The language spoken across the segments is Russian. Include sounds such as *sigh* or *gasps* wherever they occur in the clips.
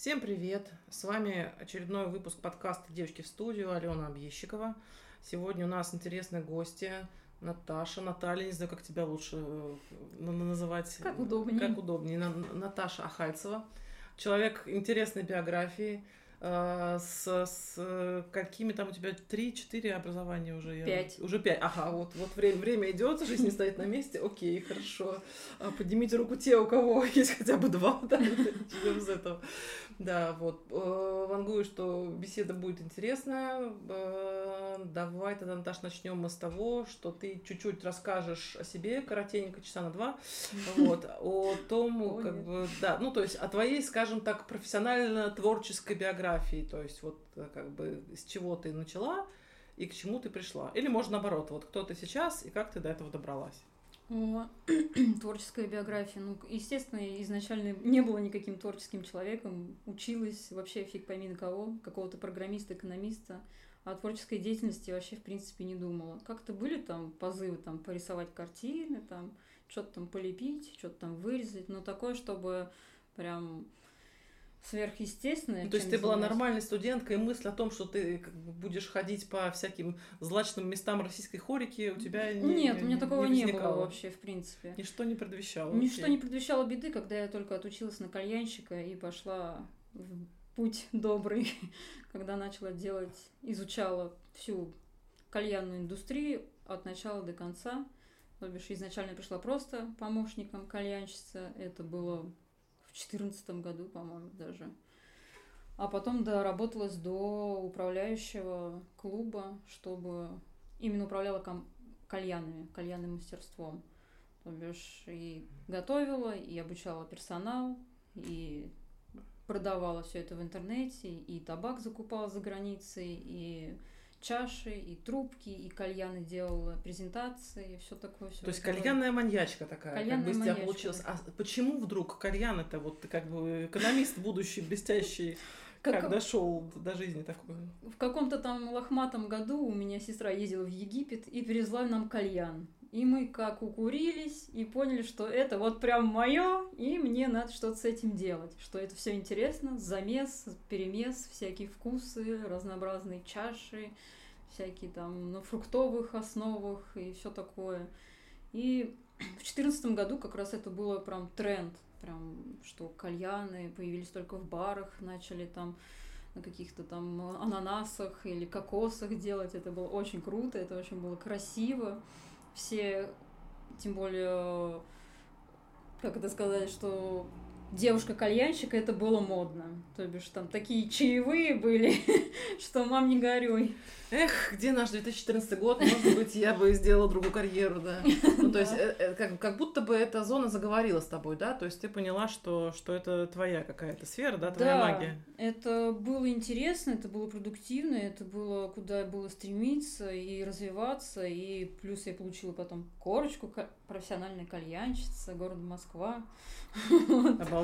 Всем привет! С вами очередной выпуск подкаста «Девочки в студию» Алена Объещикова. Сегодня у нас интересные гости Наташа, Наталья, не знаю, как тебя лучше э, называть. Как удобнее. Как удобнее. Наташа Ахальцева. Человек интересной биографии, с, с какими там у тебя три-четыре образования уже? Пять. Уже пять. Ага, вот, вот время, время идет, жизнь не стоит на месте. Окей, хорошо. А, поднимите руку те, у кого *laughs* есть хотя бы два, да, из этого. Да, вот. Э, вангую, что беседа будет интересная. Э, давай тогда, Наташ, начнем мы с того, что ты чуть-чуть расскажешь о себе, коротенько, часа на два. Вот. О том, как бы, да, ну, то есть о твоей, скажем так, профессионально-творческой биографии. То есть вот э, как бы с чего ты начала и к чему ты пришла. Или, может, наоборот, вот кто ты сейчас и как ты до этого добралась. *clears throat* Творческая биография. Ну, естественно, изначально не было никаким творческим человеком. Училась вообще фиг пойми на кого, какого-то программиста, экономиста. О творческой деятельности вообще, в принципе, не думала. Как-то были там позывы там порисовать картины, там что-то там полепить, что-то там вырезать. Но такое, чтобы прям сверхъестественное. Ну, то есть ты была нормальной студенткой, и мысль о том, что ты будешь ходить по всяким злачным местам российской хорики, у тебя не Нет, у меня такого не, не было вообще, в принципе. Ничто не предвещало. Ничто вообще. не предвещало беды, когда я только отучилась на кальянщика и пошла в путь добрый, *laughs* когда начала делать, изучала всю кальянную индустрию от начала до конца. То бишь, изначально пришла просто помощником кальянщицы. Это было в четырнадцатом году, по-моему, даже. А потом доработалась до управляющего клуба, чтобы именно управляла ком- кальянами, кальянным мастерством. То бишь и готовила, и обучала персонал, и продавала все это в интернете, и табак закупала за границей, и чаши, и трубки, и кальяны делала, презентации, все такое. Все То есть кальянная маньячка такая, кальянная как бы из тебя получилась. А почему вдруг кальян это вот ты как бы экономист будущий, блестящий? *laughs* Как, как дошел до жизни такой? В каком-то там лохматом году у меня сестра ездила в Египет и привезла нам кальян. И мы как укурились и поняли, что это вот прям мое, и мне надо что-то с этим делать. Что это все интересно, замес, перемес, всякие вкусы, разнообразные чаши, всякие там на фруктовых основах и все такое. И *clears throat* в четырнадцатом году как раз это было прям тренд, прям что кальяны появились только в барах, начали там на каких-то там ананасах или кокосах делать. Это было очень круто, это очень было красиво все, тем более, как это сказать, что девушка-кальянщик это было модно. То бишь там такие чаевые были, *laughs* что мам не горюй. Эх, где наш 2014 год? Может быть, я бы сделала другую карьеру, *laughs* да. Ну, то есть, э, э, как, как будто бы эта зона заговорила с тобой, да? То есть ты поняла, что, что это твоя какая-то сфера, да, твоя да, магия. Это было интересно, это было продуктивно, это было куда было стремиться и развиваться. И плюс я получила потом корочку профессиональная кальянщица города Москва. *laughs* Обалдеть.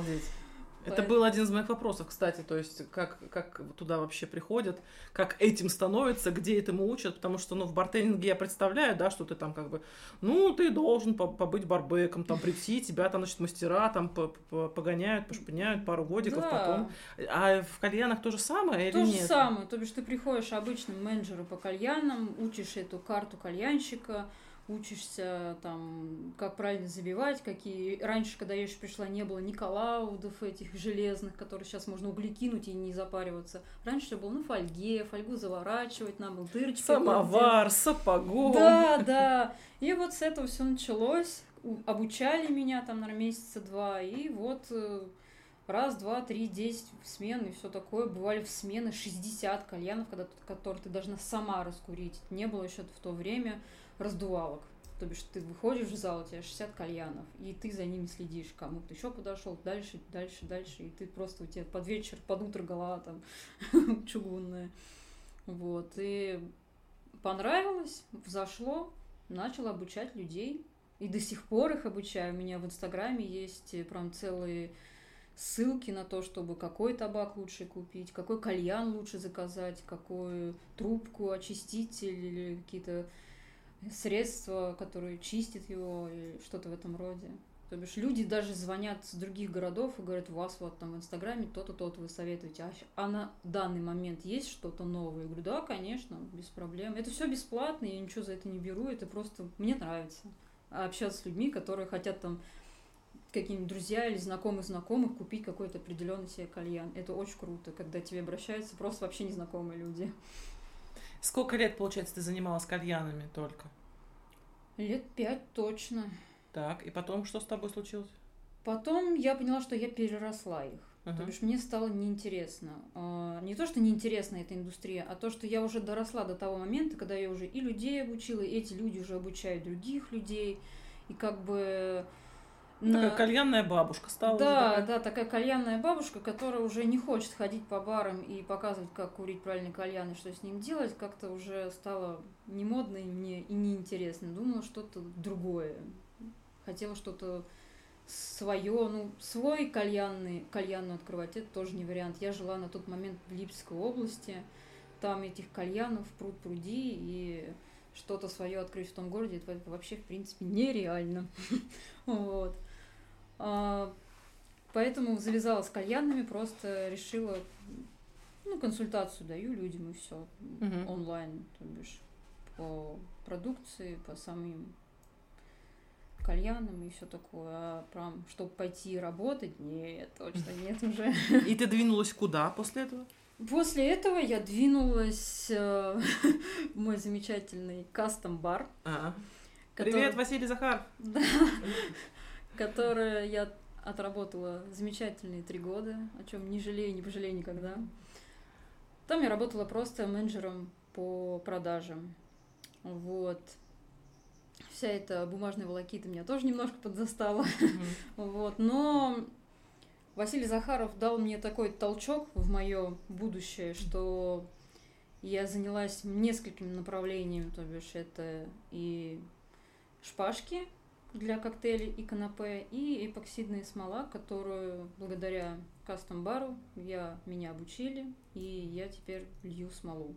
Это был один из моих вопросов, кстати, то есть как, как туда вообще приходят, как этим становится, где этому учат, потому что, ну, в бартендинге я представляю, да, что ты там как бы, ну, ты должен побыть барбеком, там прийти, тебя там, значит, мастера там погоняют, пошпыняют пару годиков да. потом. А в кальянах то же самое то или нет? То же самое, то бишь ты приходишь обычным менеджеру по кальянам, учишь эту карту кальянщика, учишься там, как правильно забивать, какие... Раньше, когда я еще пришла, не было ни коллаудов этих железных, которые сейчас можно угли кинуть и не запариваться. Раньше все было на фольге, фольгу заворачивать, нам был дырочки. Самовар, сапогом. Да, да. И вот с этого все началось. Обучали меня там, на месяца два, и вот э, раз, два, три, десять смен и все такое. Бывали в смены 60 кальянов, когда, которые ты должна сама раскурить. Не было еще в то время раздувалок. То бишь ты выходишь в зал, у тебя 60 кальянов, и ты за ними следишь, кому-то еще подошел, дальше, дальше, дальше, и ты просто у тебя под вечер, под утро голова там *laughs* чугунная. Вот, и понравилось, взошло, начал обучать людей, и до сих пор их обучаю. У меня в Инстаграме есть прям целые ссылки на то, чтобы какой табак лучше купить, какой кальян лучше заказать, какую трубку, очиститель или какие-то средства, которые чистят его или что-то в этом роде. То бишь люди даже звонят с других городов и говорят, у вас вот там в Инстаграме то-то, то-то вы советуете. А, а на данный момент есть что-то новое? Я говорю, да, конечно, без проблем. Это все бесплатно, я ничего за это не беру, это просто мне нравится. А общаться с людьми, которые хотят там какие-нибудь друзья или знакомые знакомых купить какой-то определенный себе кальян. Это очень круто, когда тебе обращаются просто вообще незнакомые люди. Сколько лет, получается, ты занималась кальянами только? Лет пять точно. Так, и потом что с тобой случилось? Потом я поняла, что я переросла их. Ага. То бишь мне стало неинтересно. А, Не то, что неинтересна эта индустрия, а то, что я уже доросла до того момента, когда я уже и людей обучила, и эти люди уже обучают других людей. И как бы... Такая на- кальянная бабушка стала. Да, уже такая. да, такая кальянная бабушка, которая уже не хочет ходить по барам и показывать, как курить правильный кальян и что с ним делать, как-то уже стало не модно и мне и неинтересно. Думала что-то другое. Хотела что-то свое, ну, свой кальянный, кальянную открывать, это тоже не вариант. Я жила на тот момент в Липецкой области, там этих кальянов пруд пруди, и что-то свое открыть в том городе, это вообще, в принципе, нереально. *laughs* Вот. А, Поэтому завязала с кальянами, просто решила, ну, консультацию даю людям и все Мгм. онлайн, то бишь по продукции, по самим кальянам и все такое. А прям, чтобы пойти работать, нет, точно *laughs* нет уже. И ты двинулась куда после этого? После этого я двинулась э, *laughs* в мой замечательный кастом-бар. А. который- Привет, Василий Захар. Да. *laughs* Которое я отработала замечательные три года, о чем не жалею, не пожалею никогда. Там я работала просто менеджером по продажам. Вот. Вся эта бумажная волокита меня тоже немножко подзастала. *laughs* Вот. Но Василий Захаров дал мне такой толчок в мое будущее, что я занялась несколькими направлениями, то бишь это и шпажки для коктейлей и канапе, и эпоксидная смола, которую благодаря кастом-бару я, меня обучили, и я теперь лью смолу.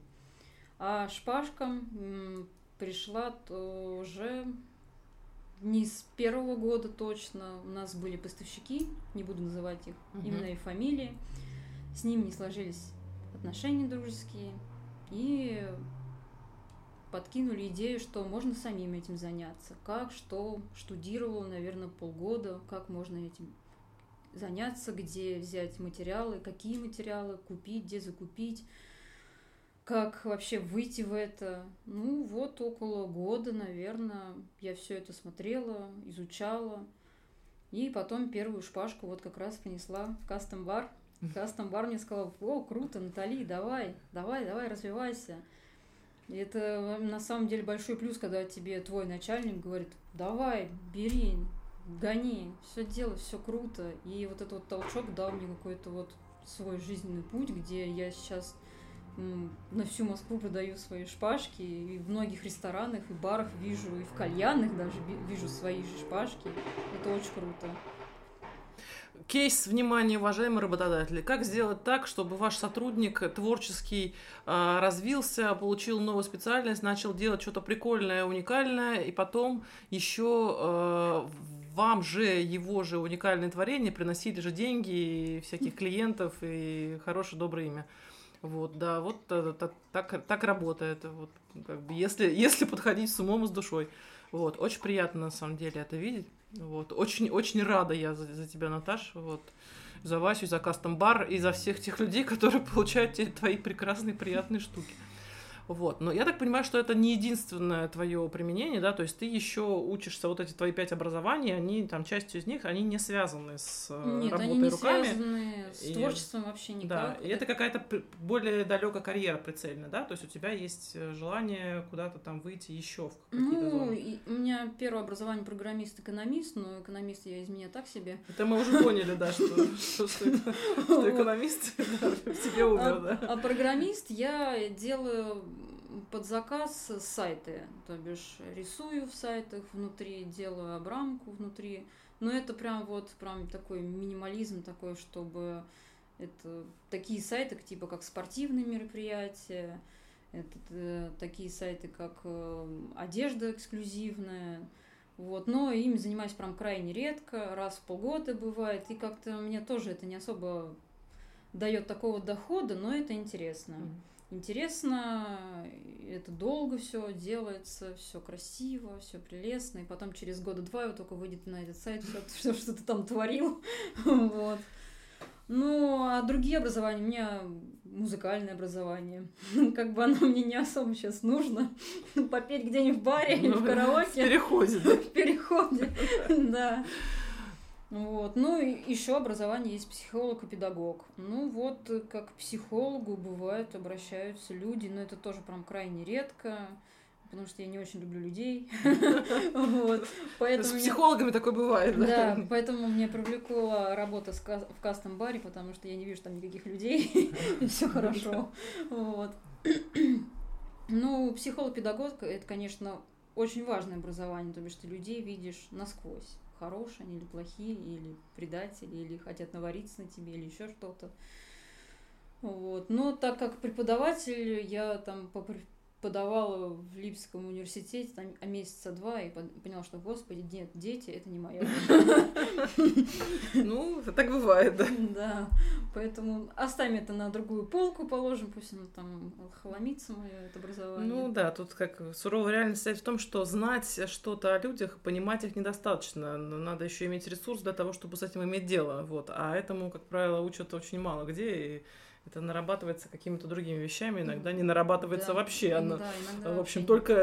А шпажкам м, пришла тоже не с первого года точно. У нас были поставщики, не буду называть их Мгм. имена и фамилии. С ними не сложились отношения дружеские. И подкинули идею, что можно самим этим заняться. Как, что, штудировала, наверное, полгода, как можно этим заняться, где взять материалы, какие материалы купить, где закупить, как вообще выйти в это. Ну, вот около года, наверное, я все это смотрела, изучала. И потом первую шпажку вот как раз принесла в кастом-бар. *laughs* Кастом-бар мне сказал, о, круто, Натали, давай, давай, давай, развивайся. Это на самом деле большой плюс, когда тебе твой начальник говорит, давай, бери, гони, все делай, все круто. И вот этот вот толчок дал мне какой-то вот свой жизненный путь, где я сейчас на всю Москву продаю свои шпажки, и в многих ресторанах и барах вижу, и в кальянных даже ви- вижу свои же шпажки. Это очень круто. Кейс, внимание, уважаемые работодатели. Как сделать так, чтобы ваш сотрудник творческий а, развился, получил новую специальность, начал делать что-то прикольное, уникальное, и потом еще а, вам же его же уникальные творения приносили же деньги, и всяких клиентов, и хорошее, доброе имя. Вот, да, вот э, та- так, так работает. Вот, как бы, если, если подходить с умом и с душой. Вот, очень приятно на самом деле это видеть. Вот, очень, очень рада я за, за тебя, Наташа, вот, за Васю, за кастом бар и за всех тех людей, которые *laughs* получают твои прекрасные, приятные штуки. Вот. Но я так понимаю, что это не единственное твое применение, да, то есть ты еще учишься, вот эти твои пять образований, они там частью из них, они не связаны с э, Нет, работой они не руками. связаны с И- творчеством вообще никак. Да, и это какая-то более далекая карьера прицельная, да, то есть у тебя есть э, желание куда-то там выйти еще в какие-то Ну, зоны. и у меня первое образование программист-экономист, но экономист я из меня так себе. Это мы уже поняли, да, что, *laughs* экономист *laughs* в тебе умер, А, да. а программист я делаю под заказ сайты, то бишь рисую в сайтах внутри, делаю обрамку внутри. Но это прям вот прям такой минимализм такой, чтобы это такие сайты, типа как спортивные мероприятия, это э, такие сайты, как э, одежда эксклюзивная, Вот, но ими занимаюсь прям крайне редко, раз в полгода бывает, и как-то мне тоже это не особо дает такого дохода, но это интересно. Интересно, это долго все делается, все красиво, все прелестно, и потом через года два вот только выйдет на этот сайт все, *laughs* что ты там творил, *laughs* вот. Ну, а другие образования, у меня музыкальное образование. *laughs* Как бы оно мне не особо сейчас нужно. Попеть где-нибудь в баре или в ну, караоке. В переходе, да? В переходе, да. Вот. Ну, и еще образование есть психолог и педагог. Ну, вот как к психологу бывают, обращаются люди, но это тоже прям крайне редко потому что я не очень люблю людей. *laughs* вот. Поэтому С психологами такое бывает, да? Да, поэтому мне привлекла работа в кастом-баре, потому что я не вижу там никаких людей, *laughs* и все хорошо. Вот. Ну, психолог-педагог это, конечно, очень важное образование, то бишь ты людей видишь насквозь. Хорошие они или плохие, или предатели, или хотят навариться на тебе, или еще что-то. Вот. Но так как преподаватель, я там по подавала в Липском университете там, а месяца два и поняла, что, господи, нет, дети, это не мое. *laughs* Ну, так бывает, да. Да, поэтому оставим это на другую полку, положим, пусть оно там хламится, мое это образование. Ну да, тут как суровая реальность стоит в том, что знать что-то о людях, понимать их недостаточно. Надо еще иметь ресурс для того, чтобы с этим иметь дело. Вот. А этому, как правило, учат очень мало где. И это нарабатывается какими-то другими вещами, иногда не нарабатывается да. вообще. Она, да, в общем, только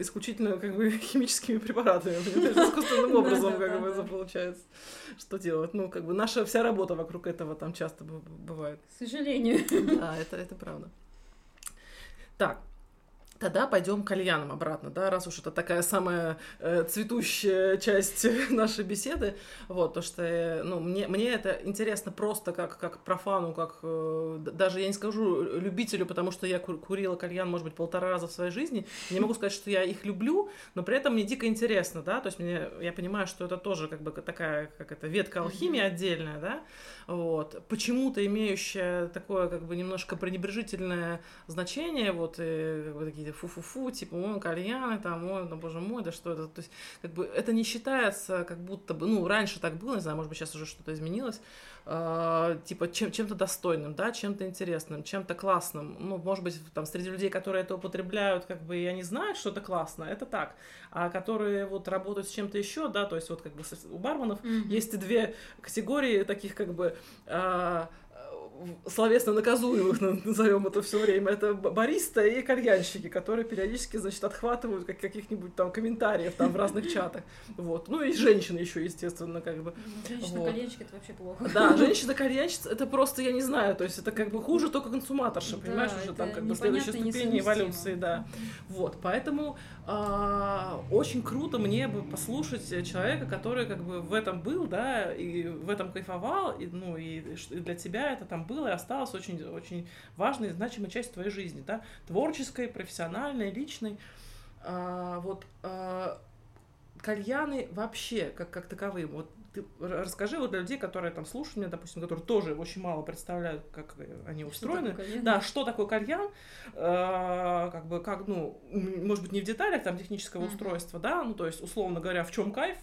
исключительно как бы *laughs* химическими препаратами, искусственным образом как бы это получается. Что делать? Ну, как бы наша вся работа вокруг этого там часто бывает. К сожалению. Да, это, это правда. Так, Тогда пойдем к кальянам обратно, да, раз уж это такая самая э, цветущая часть *laughs* нашей беседы, вот, то что, э, ну, мне, мне это интересно просто как, как профану, как, э, даже я не скажу любителю, потому что я курила кальян, может быть, полтора раза в своей жизни, не могу сказать, что я их люблю, но при этом мне дико интересно, да, то есть мне, я понимаю, что это тоже как бы такая, как это, ветка алхимии отдельная, да, вот, почему-то имеющая такое, как бы, немножко пренебрежительное значение, вот, и, как бы, такие фу-фу-фу, типа, ой, кальяны, там, ой, ну, боже мой, да что это, то есть, как бы, это не считается, как будто бы, ну, раньше так было, не знаю, может быть, сейчас уже что-то изменилось, э, типа, чем, чем-то достойным, да, чем-то интересным, чем-то классным, ну, может быть, там, среди людей, которые это употребляют, как бы, и они знают, что это классно, это так, а которые вот работают с чем-то еще, да, то есть, вот, как бы, у барменов mm-hmm. есть две категории таких, как бы, э, словесно наказуемых, назовем это все время, это бариста и кальянщики, которые периодически, значит, отхватывают как каких-нибудь там комментариев там в разных чатах. Вот. Ну и женщины еще, естественно, как бы. Женщина-кальянщик это вообще плохо. Да, женщина-кальянщица это просто, я не знаю, то есть это как бы хуже только консуматорша, понимаешь, уже там как бы следующая ступень эволюции, да. Вот, поэтому а, очень круто мне бы послушать человека, который как бы в этом был, да, и в этом кайфовал, и, ну и для тебя это там было и осталось очень, очень важной, значимой частью твоей жизни, да, творческой, профессиональной, личной. А, вот а, кальяны вообще, как, как таковые, вот ты расскажи вот для людей, которые там слушают меня, допустим, которые тоже очень мало представляют, как они устроены. Что да, что такое кальян, э, как бы, как, ну, может быть, не в деталях там технического uh-huh. устройства, да, ну, то есть, условно говоря, в чем кайф,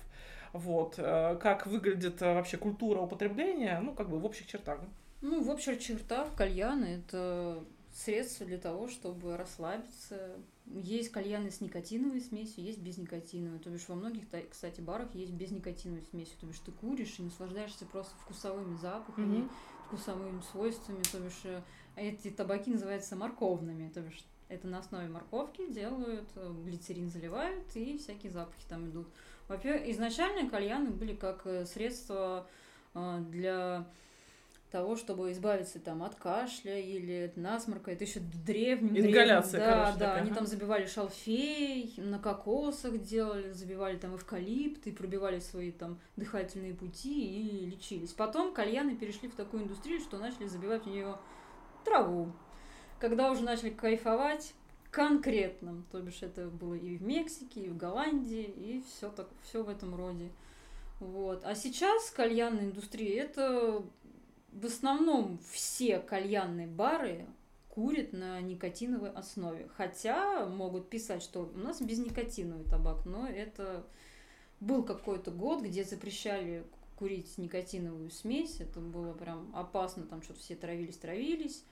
вот, э, как выглядит э, вообще культура употребления, ну, как бы в общих чертах. Ну, в общих чертах кальяны — это средство для того, чтобы расслабиться. Есть кальяны с никотиновой смесью, есть без никотиновой. То бишь во многих, кстати, барах есть без никотиновой смеси. То бишь ты куришь и наслаждаешься просто вкусовыми запахами, mm-hmm. вкусовыми свойствами. То бишь э, эти табаки называются морковными. То бишь это на основе морковки делают, э, глицерин заливают и всякие запахи там идут. Во-первых, изначально кальяны были как э, средство для того, чтобы избавиться там от кашля или насморка. Это еще древним. Ингаляция, древним, да, короче, да. Такая. Они там забивали шалфей, на кокосах делали, забивали там эвкалипт и пробивали свои там дыхательные пути и лечились. Потом кальяны перешли в такую индустрию, что начали забивать в нее траву. Когда уже начали кайфовать конкретным, то бишь это было и в Мексике, и в Голландии, и все так, все в этом роде. Вот. А сейчас кальянная индустрия это в основном все кальянные бары курят на никотиновой основе. Хотя могут писать, что у нас безникотиновый табак, но это был какой-то год, где запрещали курить никотиновую смесь, это было прям опасно, там что-то все травились, травились.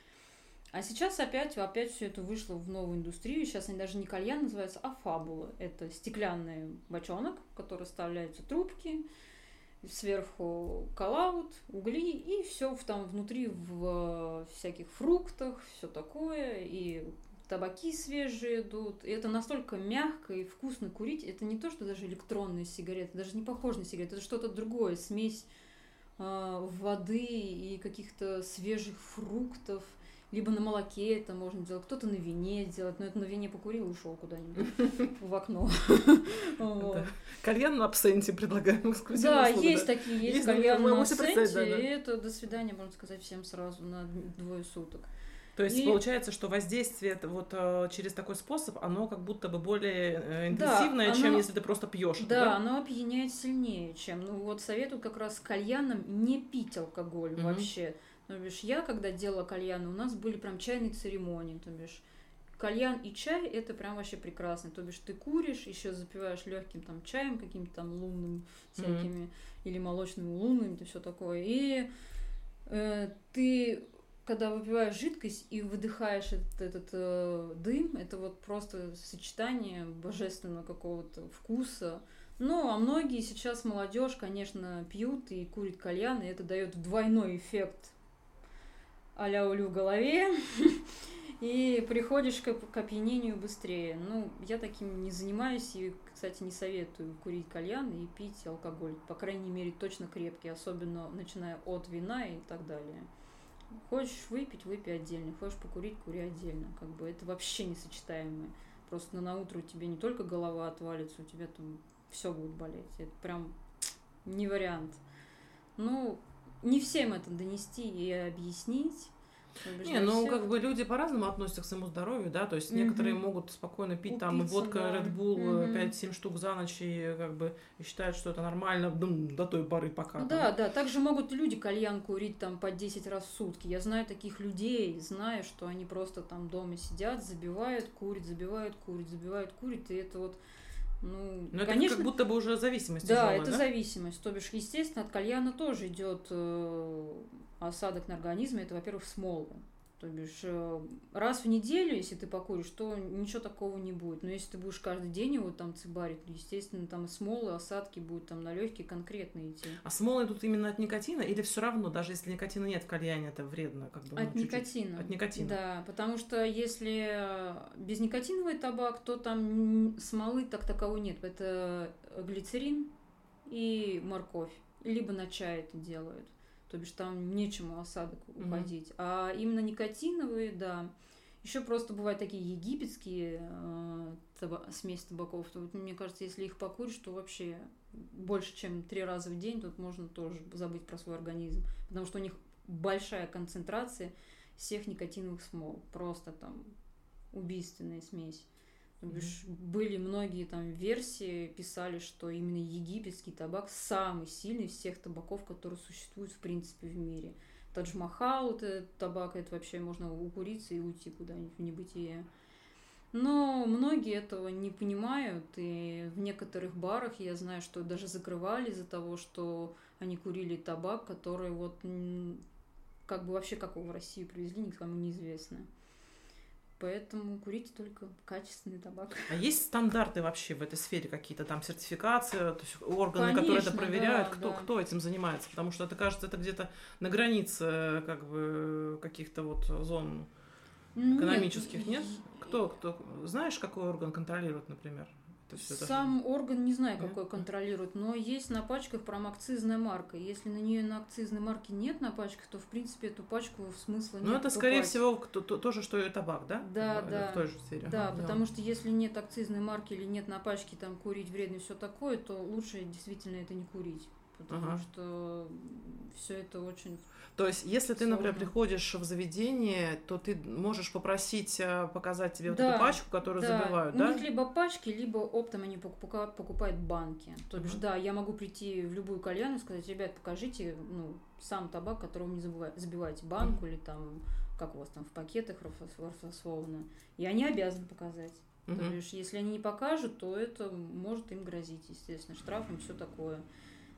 А сейчас опять, опять все это вышло в новую индустрию. Сейчас они даже не кальян называются, а фабула. Это стеклянный бочонок, в который вставляются трубки, сверху коллаут, угли, и все там внутри в всяких фруктах, все такое, и табаки свежие идут. И это настолько мягко и вкусно курить. Это не то, что даже электронные сигареты, даже не похоже на сигареты, это что-то другое, смесь э, воды и каких-то свежих фруктов – либо на молоке это можно делать, кто-то на вине делает, но это на вине покурил и ушел куда-нибудь *laughs* в окно. *laughs* Кальян на абсенте предлагаем *laughs* эксклюзивно. Да, есть такие, есть кальян на абсенте, и это до свидания, можно сказать, всем сразу на двое суток. То есть и... получается, что воздействие вот э, через такой способ, оно как будто бы более э, интенсивное, да, чем оно... если ты просто пьешь. Да, да, оно опьяняет сильнее, чем. Ну вот советую как раз кальяном не пить алкоголь mm-hmm. вообще. То бишь, я, когда делала кальяны, у нас были прям чайные церемонии, то бишь, кальян и чай это прям вообще прекрасно. То бишь ты куришь, еще запиваешь легким там чаем, каким-то там лунным всякими, mm-hmm. или молочным лунным, и все такое. И э, ты, когда выпиваешь жидкость и выдыхаешь этот, этот э, дым, это вот просто сочетание божественного какого-то вкуса. Ну, а многие сейчас молодежь, конечно, пьют и курят кальян, и это дает двойной эффект а-ля улю в голове, *laughs* и приходишь к, к опьянению быстрее. Ну, я таким не занимаюсь, и, кстати, не советую курить кальян и пить алкоголь. По крайней мере, точно крепкий, особенно начиная от вина и так далее. Хочешь выпить, выпей отдельно. Хочешь покурить, кури отдельно. Как бы это вообще несочетаемое. Просто на утро у тебя не только голова отвалится, у тебя там все будет болеть. Это прям не вариант. Ну, не всем это донести и объяснить. Не, ну всех. как бы люди по-разному относятся к своему здоровью, да, то есть mm-hmm. некоторые могут спокойно пить Упиться, там водка, да. Red Bull mm-hmm. 5-7 штук за ночь и как бы и считают, что это нормально ну, до той поры пока. Ну, да, да, также могут люди кальян курить там по 10 раз в сутки. Я знаю таких людей, знаю, что они просто там дома сидят, забивают, курят, забивают, курят, забивают, курят, и это вот ну, Но это как будто бы уже зависимость. Да, тяжелая, это да? зависимость. То бишь, естественно, от кальяна тоже идет э, осадок на организме. Это, во-первых, смолы. То бишь, э, раз в неделю, если ты покуришь, то ничего такого не будет. Но если ты будешь каждый день его там цибарить, то, естественно, там смолы, осадки будут там на легкие конкретно идти. А смолы тут именно от никотина или все равно, даже если никотина нет в кальяне, это вредно? Как бы, ну, от никотина. От никотина. Да, потому что если безникотиновый табак, то там смолы так таковой нет. Это глицерин и морковь. Либо на чай это делают то бишь там нечему осадок уходить. Mm-hmm. А именно никотиновые, да. Еще просто бывают такие египетские э, таба- смеси табаков. То, вот, мне кажется, если их покуришь, то вообще больше, чем три раза в день, тут можно тоже забыть про свой организм. Потому что у них большая концентрация всех никотиновых смол. Просто там убийственная смесь. Mm-hmm. Были многие там версии, писали, что именно египетский табак самый сильный из всех табаков, которые существуют в принципе в мире. Тадж-Махал, это табак, это вообще можно укуриться и уйти куда-нибудь в небытие. Но многие этого не понимают, и в некоторых барах я знаю, что даже закрывали из-за того, что они курили табак, который вот как бы вообще как его в Россию привезли, никому неизвестно. Поэтому курите только качественный табак. А есть стандарты вообще в этой сфере какие-то там сертификации, то есть органы, Конечно, которые это проверяют, да, кто, да. кто этим занимается? Потому что это кажется, это где-то на границе как бы каких-то вот зон ну, экономических, нет? нет? Кто, кто? Знаешь, какой орган контролирует, например? То есть Сам это... орган не знаю, какой контролирует, но есть на пачках прям акцизная марка. Если на нее на акцизной марке нет на пачках, то в принципе эту пачку смысла нет. Ну это скорее всего то, то, то же, что и табак, да? Да, в, да. В той же сфере. Да, ага, потому что если нет акцизной марки или нет на пачке там курить вредно и все такое, то лучше действительно это не курить. Потому ага. что все это очень то есть, если ты, например, приходишь в заведение, то ты можешь попросить э, показать тебе да, вот эту пачку, которую да. забивают, да? У них либо пачки, либо оптом они покупают, покупают банки. То бишь, uh-huh. да, я могу прийти в любую кальяну и сказать, ребят, покажите, ну, сам табак, которого не забиваете банку uh-huh. или там, как у вас там в пакетах расфасовано. И они обязаны показать. То Мгм. бишь, если они не покажут, то это может им грозить, естественно, штрафом, все такое.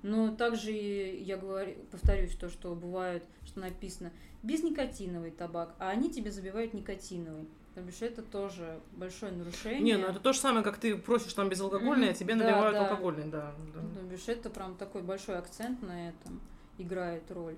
Но также я говорю, повторюсь, то, что бывает, что написано безникотиновый табак, а они тебе забивают никотиновый. То бишь, это тоже большое нарушение. Не, ну это то же самое, как ты просишь там безалкогольное, а Мгм. тебе Да, наливают да. алкогольный, да. да. То бишь, это прям такой большой акцент на этом играет роль.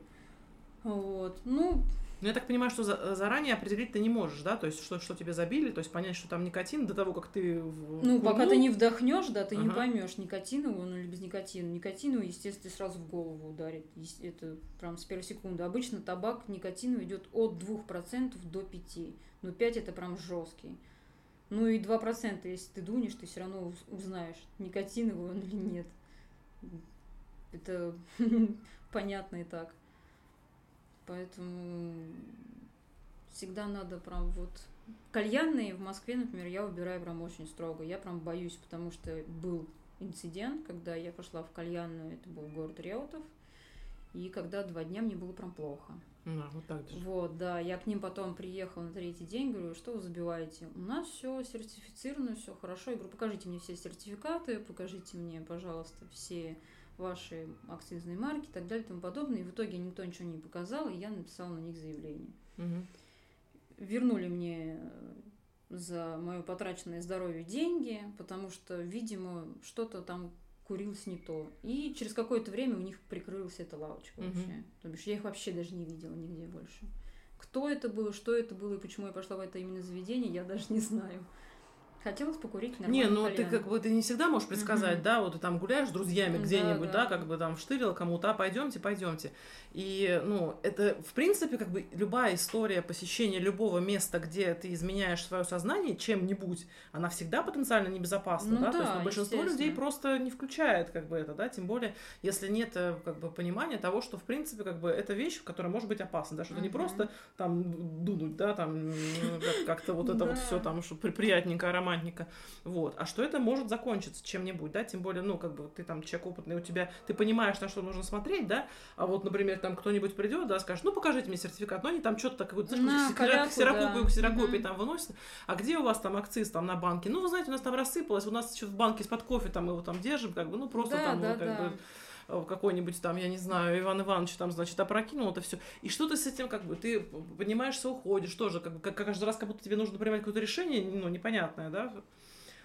Вот. Ну, Ну, я так понимаю, что за- заранее определить ты не можешь, да? То есть, что, что тебе забили, то есть понять, что там никотин до того, как ты... в- ну, пока ты не вдохнешь, да, ты не Ага. поймешь, никотиновый он или без никотина. Никотиновый, естественно, сразу в голову ударит. Это прям с первой секунды. Обычно табак никотиновый идет от 2% до 5%. Но 5 это прям жесткий. Ну и 2%, если ты дунешь, ты все равно уз- узнаешь, никотиновый он или нет. Это *laughs* понятно и так. Поэтому всегда надо прям вот... Кальянные в Москве, например, я выбираю прям очень строго. Я прям боюсь, потому что был инцидент, когда я пошла в кальянную, это был город Реутов, и когда два дня мне было прям плохо. Ну, вот так даже. Вот, да, я к ним потом приехала на третий день, говорю, что вы забиваете? У нас все сертифицировано, все хорошо. Я говорю, покажите мне все сертификаты, покажите мне, пожалуйста, все ваши акцизные марки и так далее и тому подобное. И в итоге никто ничего не показал, и я написала на них заявление. Мгм. Вернули мне э, за мое потраченное здоровье деньги, потому что, видимо, что-то там курилось не то. И через какое-то время у них прикрылась эта лавочка Мгм. вообще. То бишь я их вообще даже не видела нигде больше. Кто это было, что это было и почему я пошла в это именно заведение, я даже не знаю. Хотелось покурить Не, нормально. ну ты как бы ты не всегда можешь предсказать, Мгм. да, вот ты там гуляешь с друзьями Да, где-нибудь, да, да. как бы там вштырил кому-то, а пойдемте, пойдемте. И, ну, это, в принципе, как бы любая история посещения любого места, где ты изменяешь свое сознание чем-нибудь, она всегда потенциально небезопасна, Ну да, то есть да, ну, большинство людей просто не включает, как бы это, да, тем более, если нет, э, как бы, понимания того, что, в принципе, как бы, это вещь, которая может быть опасна, да, что это не просто там дунуть, да, там, как-то вот это вот Да. все там, что при- приятненько, романтненько, вот. А что это может закончиться чем-нибудь, да, тем более, ну, как бы ты там человек опытный, у тебя, ты понимаешь, на что нужно смотреть, да, а вот, например, там кто-нибудь придет, да, скажет, ну, покажите мне сертификат, но они там что-то так, вот, На знаешь, халявку, ксерокопию, да. там выносят, а где у вас там акциз там на банке? Ну, вы знаете, у нас там рассыпалось, у нас еще в банке из-под кофе там мы его там держим, как бы, ну, просто да, там, да, как да. бы, какой-нибудь там, я не знаю, Иван Иванович там, значит, опрокинул это все. И что ты с этим, как бы, ты поднимаешься, уходишь тоже, как как, каждый раз, как будто тебе нужно принимать какое-то решение, ну, непонятное, да?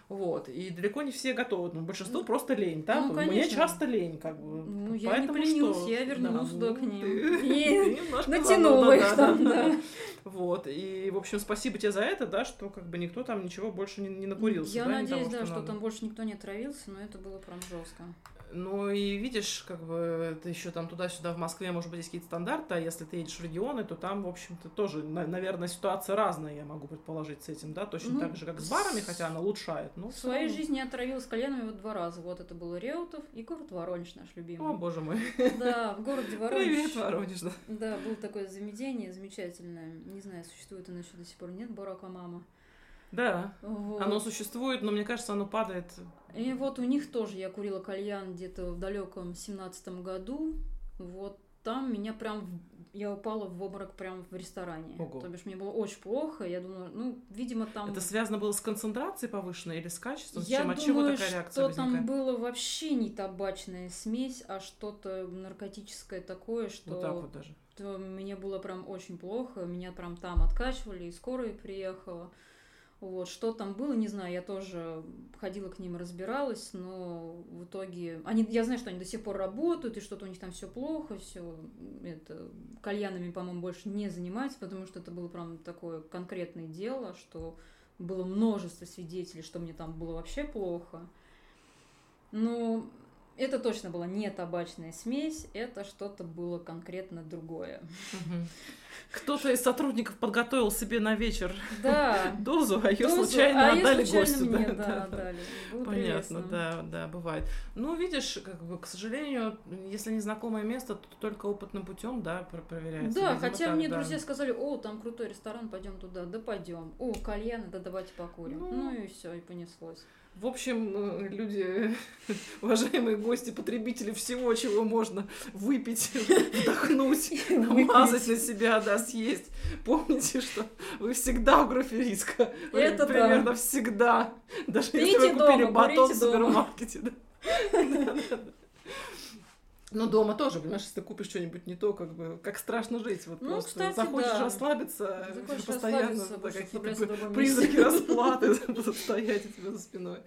Вот, и далеко не все готовы, но большинство Ну, просто лень, да? ну, Мне конечно. часто лень, как бы. Ну, я не Поэтому поленилась, что? я вернулась Да, ну, к ним. ты- И *laughs* ты натянула их там, да. Вот, и, в общем, спасибо тебе за это, да, что как бы никто там ничего больше не, не накурился. Я да, не надеюсь, того, да, что надо. там больше никто не отравился, но это было прям жестко. Ну и видишь, как бы это еще там туда-сюда в Москве, может быть, есть какие-то стандарты, а если ты едешь в регионы, то там, в общем-то, тоже, на- наверное, ситуация разная, я могу предположить с этим, да, точно Ну, так же, как с барами, хотя она улучшает. Ну, В своей равно. жизни я отравилась кальянами вот два раза. Вот это было Реутов и город Воронеж наш О, любимый. боже мой. Да, в городе *laughs* Воронеж. Привет, Воронеж, да. Да, было такое заведение замечательное. Не знаю, существует оно еще до сих пор. Нет, Барака Мама. Да, Вот. оно существует, но мне кажется, оно падает. И вот у них тоже я курила кальян где-то в далеком семнадцатом году. Вот там меня прям... Я упала в обморок прям в ресторане. Ого. То бишь мне было очень плохо. Я думала, ну, видимо, там... Это связано было с концентрацией повышенной или с качеством? С Я чем? От думаю, чего такая реакция что там возникает? было вообще не табачная смесь, а что-то наркотическое такое, что Вот так вот даже. то мне было прям очень плохо, меня прям там откачивали, и скорая приехала. Вот, что там было, не знаю, я тоже ходила к ним, разбиралась, но в итоге... Они, я знаю, что они до сих пор работают, и что-то у них там все плохо, все это кальянами, по-моему, больше не занимаются, потому что это было прям такое конкретное дело, что было множество свидетелей, что мне там было вообще плохо. Но это точно была не табачная смесь, это что-то было конкретно другое. Кто-то из сотрудников подготовил себе на вечер Да. *laughs* дозу, а ее Дозу, случайно а отдали случайно гостю. мне, да, да, да, да. отдали. Было Понятно, прелестно. да, да, бывает. Ну, видишь, как бы, к сожалению, если незнакомое место, то только опытным путем, да, про- проверяется. Да, Видимо, хотя так, мне да. друзья сказали, о, там крутой ресторан, пойдем туда, да пойдем. О, кальяны, да давайте покурим. Ну. Ну, и все, и понеслось. В общем, э, люди, *laughs* уважаемые гости, потребители всего, чего можно выпить, *laughs* вдохнуть, *laughs* мазать на себя, да, съесть. Помните, что вы всегда в группе риска. Вы Это да. примерно всегда. Даже если Пейте вы купили дома, батон в супермаркете. да. Ну, дома тоже, понимаешь, если ты купишь что-нибудь не то, как бы, как страшно жить. Вот Ну, просто кстати, захочешь да. расслабиться, Захочешь постоянно расслабиться, да, какие-то призраки *laughs* расплаты *laughs* будут стоять у тебя за спиной.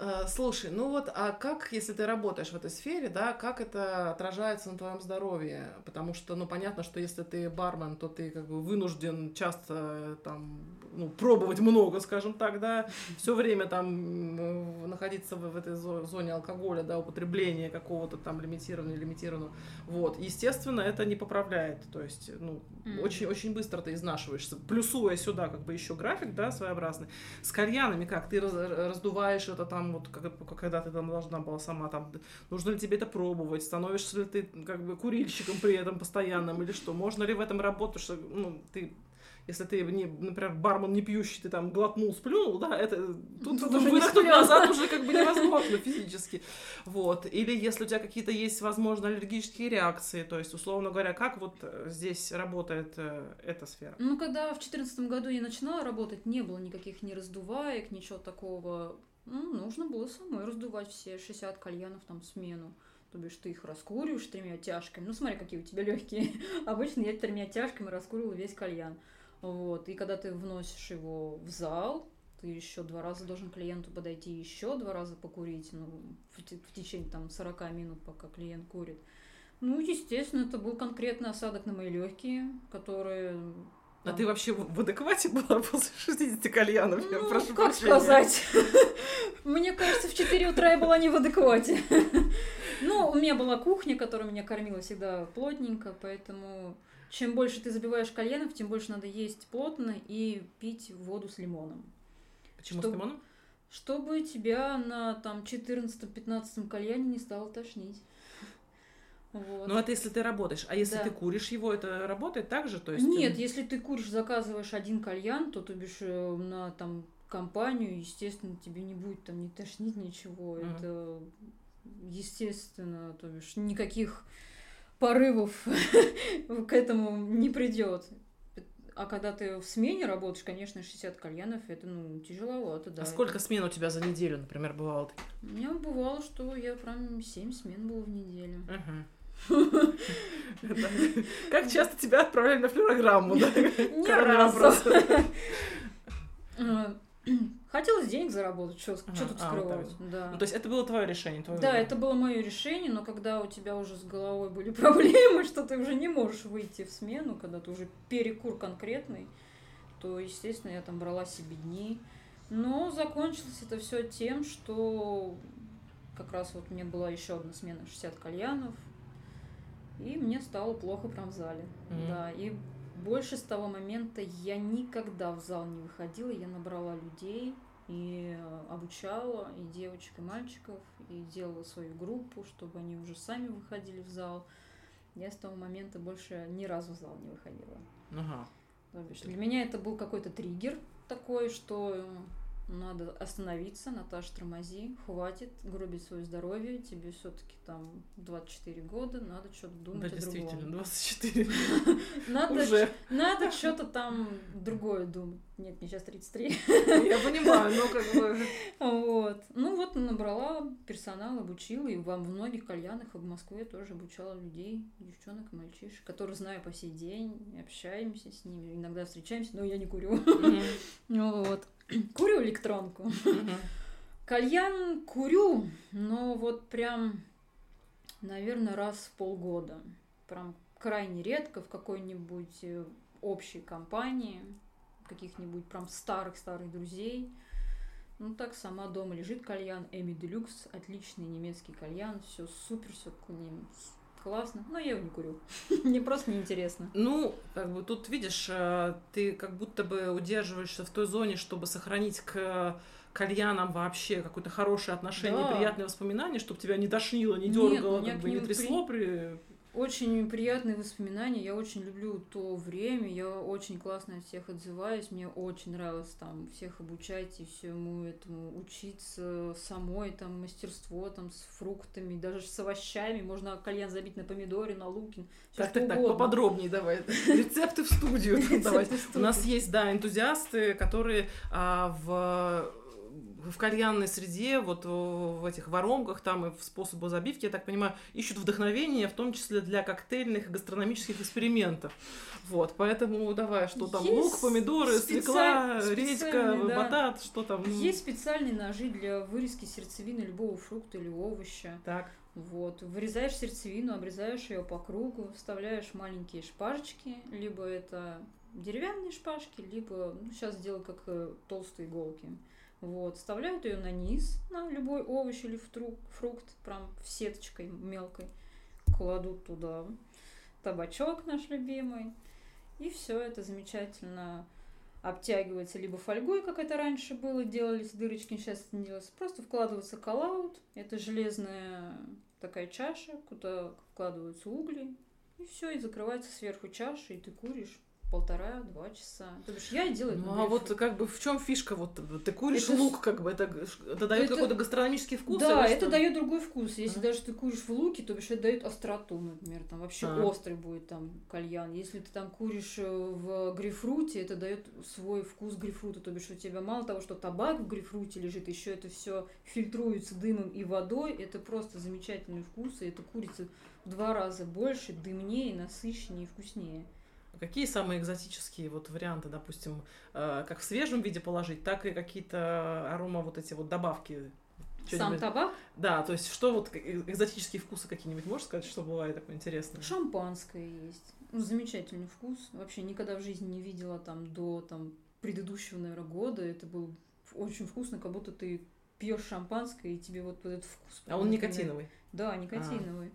А, Слушай, ну вот, а как, если ты работаешь в этой сфере, да, как это отражается на твоем здоровье? Потому что, ну, понятно, что если ты бармен, то ты как бы вынужден часто э, там, ну, пробовать много, скажем так, да, все время там находиться в, в этой зо- зоне алкоголя, да, употребления какого-то там лимитированного, лимитированного. Вот, естественно, это не поправляет, то есть, ну, Мгм. очень, очень быстро ты изнашиваешься, плюсуя сюда как бы еще график, да, своеобразный. С кальянами как? Ты раз- раздуваешь это там, вот как- когда ты там должна была сама там, нужно ли тебе это пробовать, становишься ли ты как бы курильщиком при этом постоянным или что? Можно ли в этом работать, что, ну, ты если ты, не, например, бармен не пьющий, ты там глотнул, сплюнул, да, это тут, Тут уже сплёнул. назад уже как бы невозможно физически. Вот. Или если у тебя какие-то есть, возможно, аллергические реакции, то есть, условно говоря, как вот э, здесь работает э, эта сфера? Ну, когда в четырнадцатом году я начинала работать, не было никаких ни раздуваек, ничего такого. Ну, нужно было самой раздувать все 60 кальянов там смену. То бишь ты их раскуриваешь тремя тяжками. Ну, смотри, какие у тебя легкие. *laughs* Обычно я тремя тяжками раскуривала весь кальян. Вот. И когда ты вносишь его в зал, ты еще два раза должен клиенту подойти, еще два раза покурить, ну, в, в течение там 40 минут, пока клиент курит. Ну, естественно, это был конкретный осадок на мои легкие, которые А там, ты вообще в адеквате была после 60 кальянов? Я ну, прошу как прощения. сказать? *laughs* Мне кажется, в 4 утра я была не в адеквате. *laughs* Ну, у меня была кухня, которая меня кормила всегда плотненько, поэтому чем больше ты забиваешь кальянов, тем больше надо есть плотно и пить воду с лимоном. Почему Что- с лимоном? Чтобы тебя на там 14-15 кальяне не стало тошнить. Вот. Ну, это если ты работаешь. А если Да. ты куришь его, это работает так же? То есть, Нет, э, если ты куришь, заказываешь один кальян, то, то бишь, э, на там компанию, естественно, тебе не будет там не тошнить ничего. Мгм. Это естественно, то бишь, никаких порывов *laughs* к этому не придет. А когда ты в смене работаешь, конечно, 60 кальянов, это, ну, тяжеловато, да. А сколько смен у тебя за неделю, например, бывало? У меня бывало, что я прям 7 смен было в неделю. *laughs* Как часто тебя отправляли на флюорограмму, Коронный разу. *laughs* *clears throat* Хотелось денег заработать, что Ага, тут а, вот скрывать. так да. Ну, то есть это было твое решение, твой Да, выбор. это было мое решение, но когда у тебя уже с головой были *laughs* проблемы, что ты уже не можешь выйти в смену, когда ты уже перекур конкретный, то, естественно, я там брала себе дни. Но закончилось это все тем, что как раз вот мне была еще одна смена 60 кальянов, и мне стало плохо прям в зале. Мгм. Да, и больше с того момента я никогда в зал не выходила, я набрала людей и э, обучала и девочек, и мальчиков, и делала свою группу, чтобы они уже сами выходили в зал. Я с того момента больше ни разу в зал не выходила. Ага. То бишь, для меня это был какой-то триггер такой, что надо остановиться, Наташа, тормози, хватит гробить свое здоровье, тебе все-таки там 24 года, надо что-то думать Да, о другом. действительно, 24 *laughs* Надо, уже. надо что-то там другое думать. Нет, мне сейчас 33. Я понимаю, но как бы... Вот. Ну вот набрала персонал, обучила, и во многих кальянах в Москве тоже обучала людей, девчонок и мальчишек, которые знаю по сей день, общаемся с ними, иногда встречаемся, но я не курю. Ну *laughs* Вот. Курю электронку. Кальян курю, но вот прям, наверное, раз в полгода. Прям крайне редко в какой-нибудь э, общей компании, каких-нибудь прям старых-старых друзей. Ну так сама дома лежит кальян Эми Делюкс, отличный немецкий кальян, все супер, все классно, но я его не курю. *laughs* Мне просто неинтересно. Ну, как бы тут, видишь, э, ты как будто бы удерживаешься в той зоне, чтобы сохранить к кальянам вообще какое-то хорошее отношение, Да. приятные воспоминания, чтобы тебя не тошнило, не Нет, дергало, меня как бы не трясло при... Очень приятные воспоминания. Я очень люблю то время. Я очень классно от всех отзываюсь. Мне очень нравилось там всех обучать и всему этому учиться самой, там мастерство там с фруктами, даже с овощами. Можно кальян забить на помидоре, на луки. всё Так, так, так, поподробнее давай. *laughs* Рецепты в студию. У нас есть, да, энтузиасты, которые а, в в кальянной среде, вот в этих воромках там и в способах забивки, я так понимаю, ищут вдохновение, в том числе для коктейльных и гастрономических экспериментов. Вот, поэтому давай, что там, Есть лук, помидоры, свекла, специаль- редька, да. батат, что там. ну, Есть специальные ножи для вырезки сердцевины любого фрукта или овоща. Так, Вот, вырезаешь сердцевину, обрезаешь ее по кругу, вставляешь маленькие шпажечки, либо это деревянные шпажки, либо ну, сейчас делают как э, толстые иголки. Вот, вставляют ее на низ, на любой овощ или фру- фрукт, прям в сеточкой мелкой, кладут туда. Табачок наш любимый, и все это замечательно обтягивается либо фольгой, как это раньше было, делались дырочки, сейчас это не делается, просто вкладывается коллаут, это железная такая чаша, куда вкладываются угли, и все, и закрывается сверху чаша, и ты куришь полтора-два часа. То бишь я и делаю ну а вот как бы в чем фишка? Вот ты куришь Это лук, как бы это, это дает Это- какой-то гастрономический вкус? Да, это что? дает другой вкус. Если Ага. даже ты куришь в луке, то бишь это дает остроту, например, там вообще А. острый будет там кальян. Если ты там куришь э, в грейпфруте, это дает свой вкус грейпфрута, то бишь у тебя мало того, что табак в грейпфруте лежит, еще это все фильтруется дымом и водой, это просто замечательный вкус, и это курица в два раза больше, дымнее, насыщеннее и вкуснее. Какие самые экзотические вот варианты, допустим, э, как в свежем виде положить, так и какие-то арома вот эти вот добавки? Сам табак, Да, то есть что вот э- экзотические вкусы какие-нибудь можешь сказать, что бывает такое интересное? Шампанское есть. Ну, замечательный вкус. Вообще никогда в жизни не видела там до там, предыдущего, наверное, года. Это был очень вкусно, как будто ты пьешь шампанское, и тебе вот этот вкус. А он никотиновый. Да, никотиновый.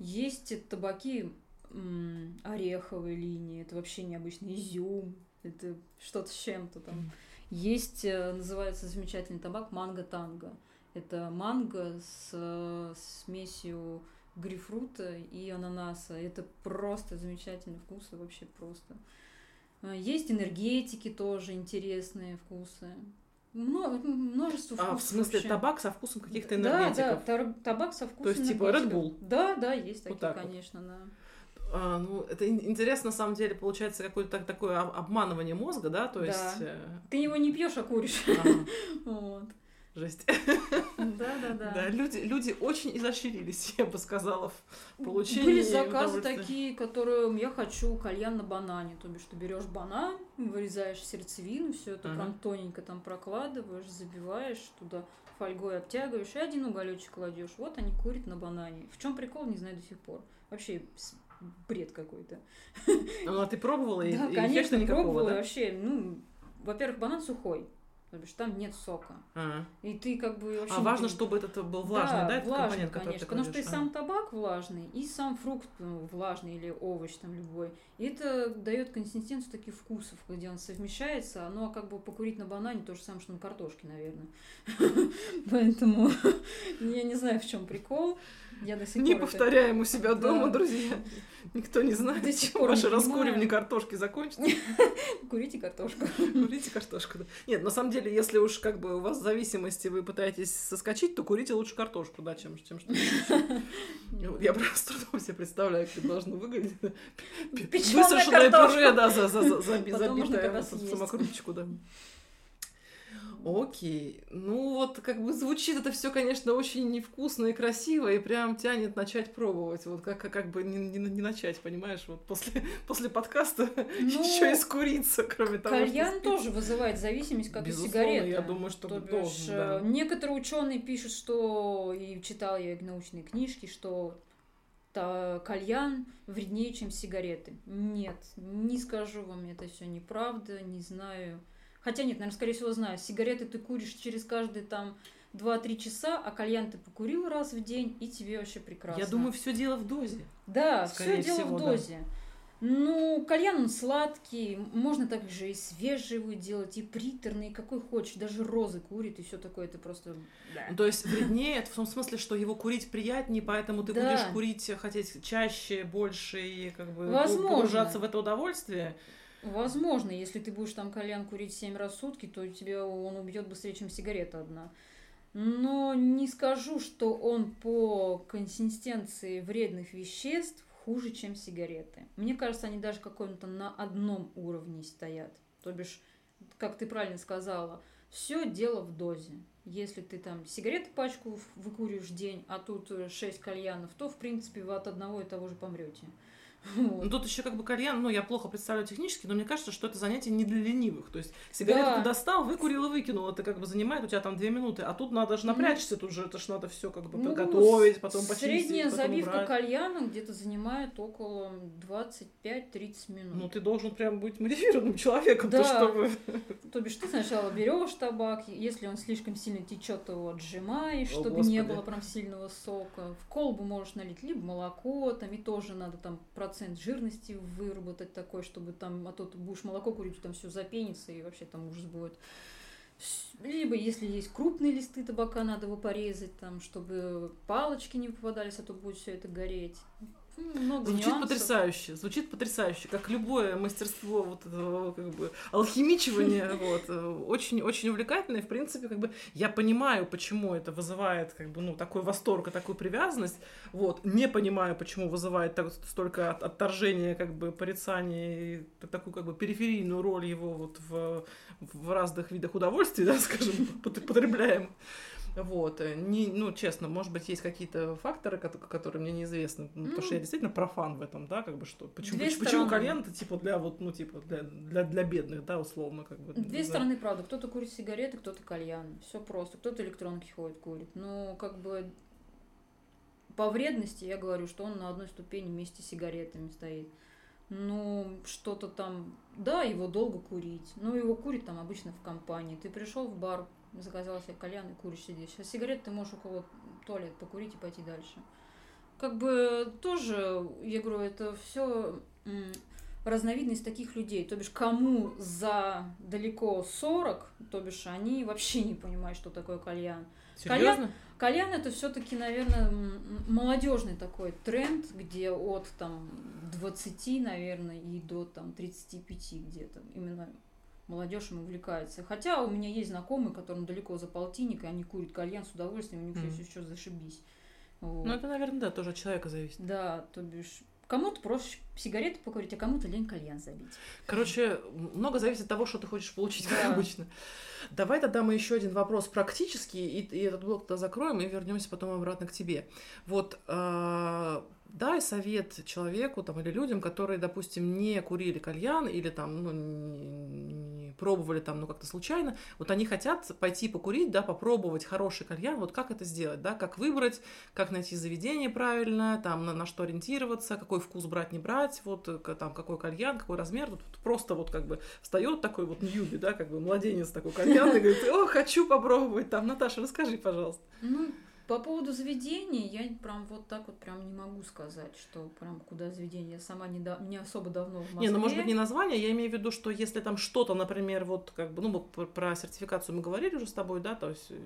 Есть табаки м, ореховой линии. Это вообще необычный изюм. Это что-то с чем-то там. Есть, э, называется замечательный табак манго-танго. Это манго с э, смесью грейпфрута и ананаса. Это просто замечательный вкус, и вообще просто. Э, Есть энергетики тоже интересные вкусы. Мно- множество вкусов. А в смысле вообще. табак со вкусом каких-то Да, энергетиков? да, тар- табак со вкусом есть, типа, Red. Bull? Да, да, есть Вот такие, так вот. конечно, да. А, ну, это ин- интересно, на самом деле, получается какое-то так- такое об- обманывание мозга, да? То Да. есть... э, Ты его не пьешь, а куришь. ага, *laughs* Вот. жесть. Да, да, да. Да, люди, люди очень изощрились, *laughs* я бы сказала, в получении Были заказы такие, которые я хочу кальян на банане. То бишь ты берешь банан, вырезаешь сердцевину, все это Ага. прям тоненько там прокладываешь, забиваешь туда фольгой обтягиваешь и один уголечек кладешь. Вот они курят на банане. В чем прикол, не знаю до сих пор. Вообще бред какой-то. Ну, а ты пробовала? да, и конечно, никакого, пробовала. да? Вообще, ну, во-первых, банан сухой. То бишь там нет сока. А. И ты как бы вообще... А важно, видишь. чтобы этот был влажный, да, этот влажный, компонент, который конечно, ты потому что и сам табак влажный, и сам фрукт ну, влажный или овощ там любой. И это дает консистенцию таких вкусов, где он совмещается. Ну, а как бы покурить на банане то же самое, что на картошке, наверное. *laughs* Поэтому *laughs* я не знаю, в чем прикол. Я до сих Не пор это- повторяем у себя дома, Да. друзья. Никто не знает, До сих пор ваше раскуривание картошки закончится. *laughs* Курите картошку. *laughs* Курите картошку. да. Нет, на самом деле, если уж как бы у вас зависимости, вы пытаетесь соскочить, то курите лучше картошку, да, чем, чем что-то *laughs* Я просто с трудом себе представляю, как это должно выглядеть. Высушенное пюре, да, за- забитое самокруточку, да. Окей. Ну вот как бы звучит это все, конечно, очень невкусно и красиво, и прям тянет начать пробовать. Вот как, как бы не, не- не начать, понимаешь? Вот после, *laughs* после подкаста *laughs* Ну, еще и скуриться, кроме того, что Кальян спить. тоже вызывает зависимость, как Безусловно, и сигареты. я думаю, что То должен, бишь, да. э, некоторые ученые пишут, что и читал я научные книжки, что кальян вреднее, чем сигареты. Нет, не скажу вам, это все неправда, не знаю. Хотя нет, наверное, скорее всего, знаю. Сигареты ты куришь через каждые там 2-3 часа, а кальян ты покурил раз в день, и тебе вообще прекрасно. Я думаю, все дело в дозе. Да, все дело всего, в да. дозе. Ну, кальян он сладкий, можно также и свежий его делать, и приторный, и какой хочешь, даже розы курит, и все такое, это просто... Да. Ну, То есть вреднее в том смысле, что его курить приятнее, поэтому ты Да. будешь курить, хотеть чаще, больше и как бы Возможно. погружаться в это удовольствие. Возможно, если ты будешь там кальян курить 7 раз в сутки, то тебе он убьет быстрее, чем сигарета одна. Но не скажу, что он по консистенции вредных веществ хуже, чем сигареты. Мне кажется, они даже каком-то на одном уровне стоят. То бишь, как ты правильно сказала, все дело в дозе. Если ты там сигареты пачку в- выкуриваешь в день, а тут 6 кальянов, то, в принципе, вы от одного и того же помрете. Ну, тут еще как бы кальян, ну, я плохо представляю технически, но мне кажется, что это занятие не для ленивых. То есть сигарету Да. ты достал, выкурил и выкинул, это как бы занимает у тебя там две минуты, а тут надо же напрячься, тут же это ж надо все как бы Ну, подготовить, потом почистить, Средняя потом забивка убрать. кальяна где-то занимает около 25-30 минут. Ну, ты должен прям быть мотивированным *laughs* человеком, Да. то чтобы... То бишь ты сначала берешь табак, если он слишком сильно течет, то его отжимаешь, О, чтобы не Господи. было прям сильного сока. В колбу можешь налить либо молоко, там и тоже надо там процент жирности выработать такой, чтобы там, а то ты будешь молоко курить, там все запенится и вообще там ужас будет. Либо, если есть крупные листы табака, надо его порезать, там, чтобы палочки не попадались, а то будет все это гореть. Много Звучит нюансов. потрясающе, звучит потрясающе, как любое мастерство вот этого как бы алхимичивания, *laughs* вот, очень-очень увлекательно, и, в принципе, как бы, я понимаю, почему это вызывает, как бы, ну, такой восторг и такую привязанность, вот, не понимаю, почему вызывает так, столько от- отторжения, как бы, порицания и такую, как бы, периферийную роль его вот в, в разных видах удовольствий, *laughs* да, скажем, пот- потребляем. Вот, э, не, ну, честно, может быть, есть какие-то факторы, кото- которые мне неизвестны, ну, потому что я Ну. действительно профан в этом, да, как бы что, почему, Две почему, почему кальян это типа для вот, ну, типа для, для, для бедных, да, условно, как бы. Две да. стороны, правда. Кто-то курит сигареты, кто-то кальян. Все просто. Кто-то электронки ходит, курит. Но как бы по вредности я говорю, что он на одной ступени вместе с сигаретами стоит. Ну, что-то там... Да, его долго курить. Но его курит там обычно в компании. Ты пришел в бар, заказал себе кальян и куришь сидишь. А сигарет ты можешь около туалет покурить и пойти дальше. Как бы тоже, я говорю, это все разновидность таких людей. То бишь, кому за далеко 40, то бишь, они вообще не понимают, что такое кальян. Серьезно? Кальян это все-таки, наверное, молодежный такой тренд, где от там 20, наверное, и до там 35 где-то. Именно молодежь им увлекается. Хотя у меня есть знакомые, которым далеко за полтинник, и они курят кальян с удовольствием, у них Мгм. все еще зашибись. Вот. Ну, это, наверное, да, тоже от человека зависит. Да, то бишь, кому-то проще сигареты покурить, а кому-то лень кальян забить. Короче, много зависит от того, что ты хочешь получить, как Да. обычно. Давай тогда мы еще один вопрос практический, и, и этот блок тогда закроем и вернемся потом обратно к тебе. Вот э, дай совет человеку там, или людям, которые, допустим, не курили кальян или там, ну, не, не пробовали там, ну, как-то случайно. Вот они хотят пойти покурить, да, попробовать хороший кальян. Вот как это сделать, да, как выбрать, как найти заведение правильно, там, на, на что ориентироваться, какой вкус брать, не брать, вот, там, какой кальян, какой размер. Тут просто вот как бы встает такой вот ньюби, да, как бы младенец такой кальян, и говорит, о, хочу попробовать там. Наташа, расскажи, пожалуйста. Ну, по поводу заведений, я прям вот так вот прям не могу сказать, что прям куда заведение. Я сама не, да- не особо давно в Москве. Не, ну может быть не название, я имею в виду, что если там что-то, например, вот как бы, ну про, сертификацию мы говорили уже с тобой, да, то есть э,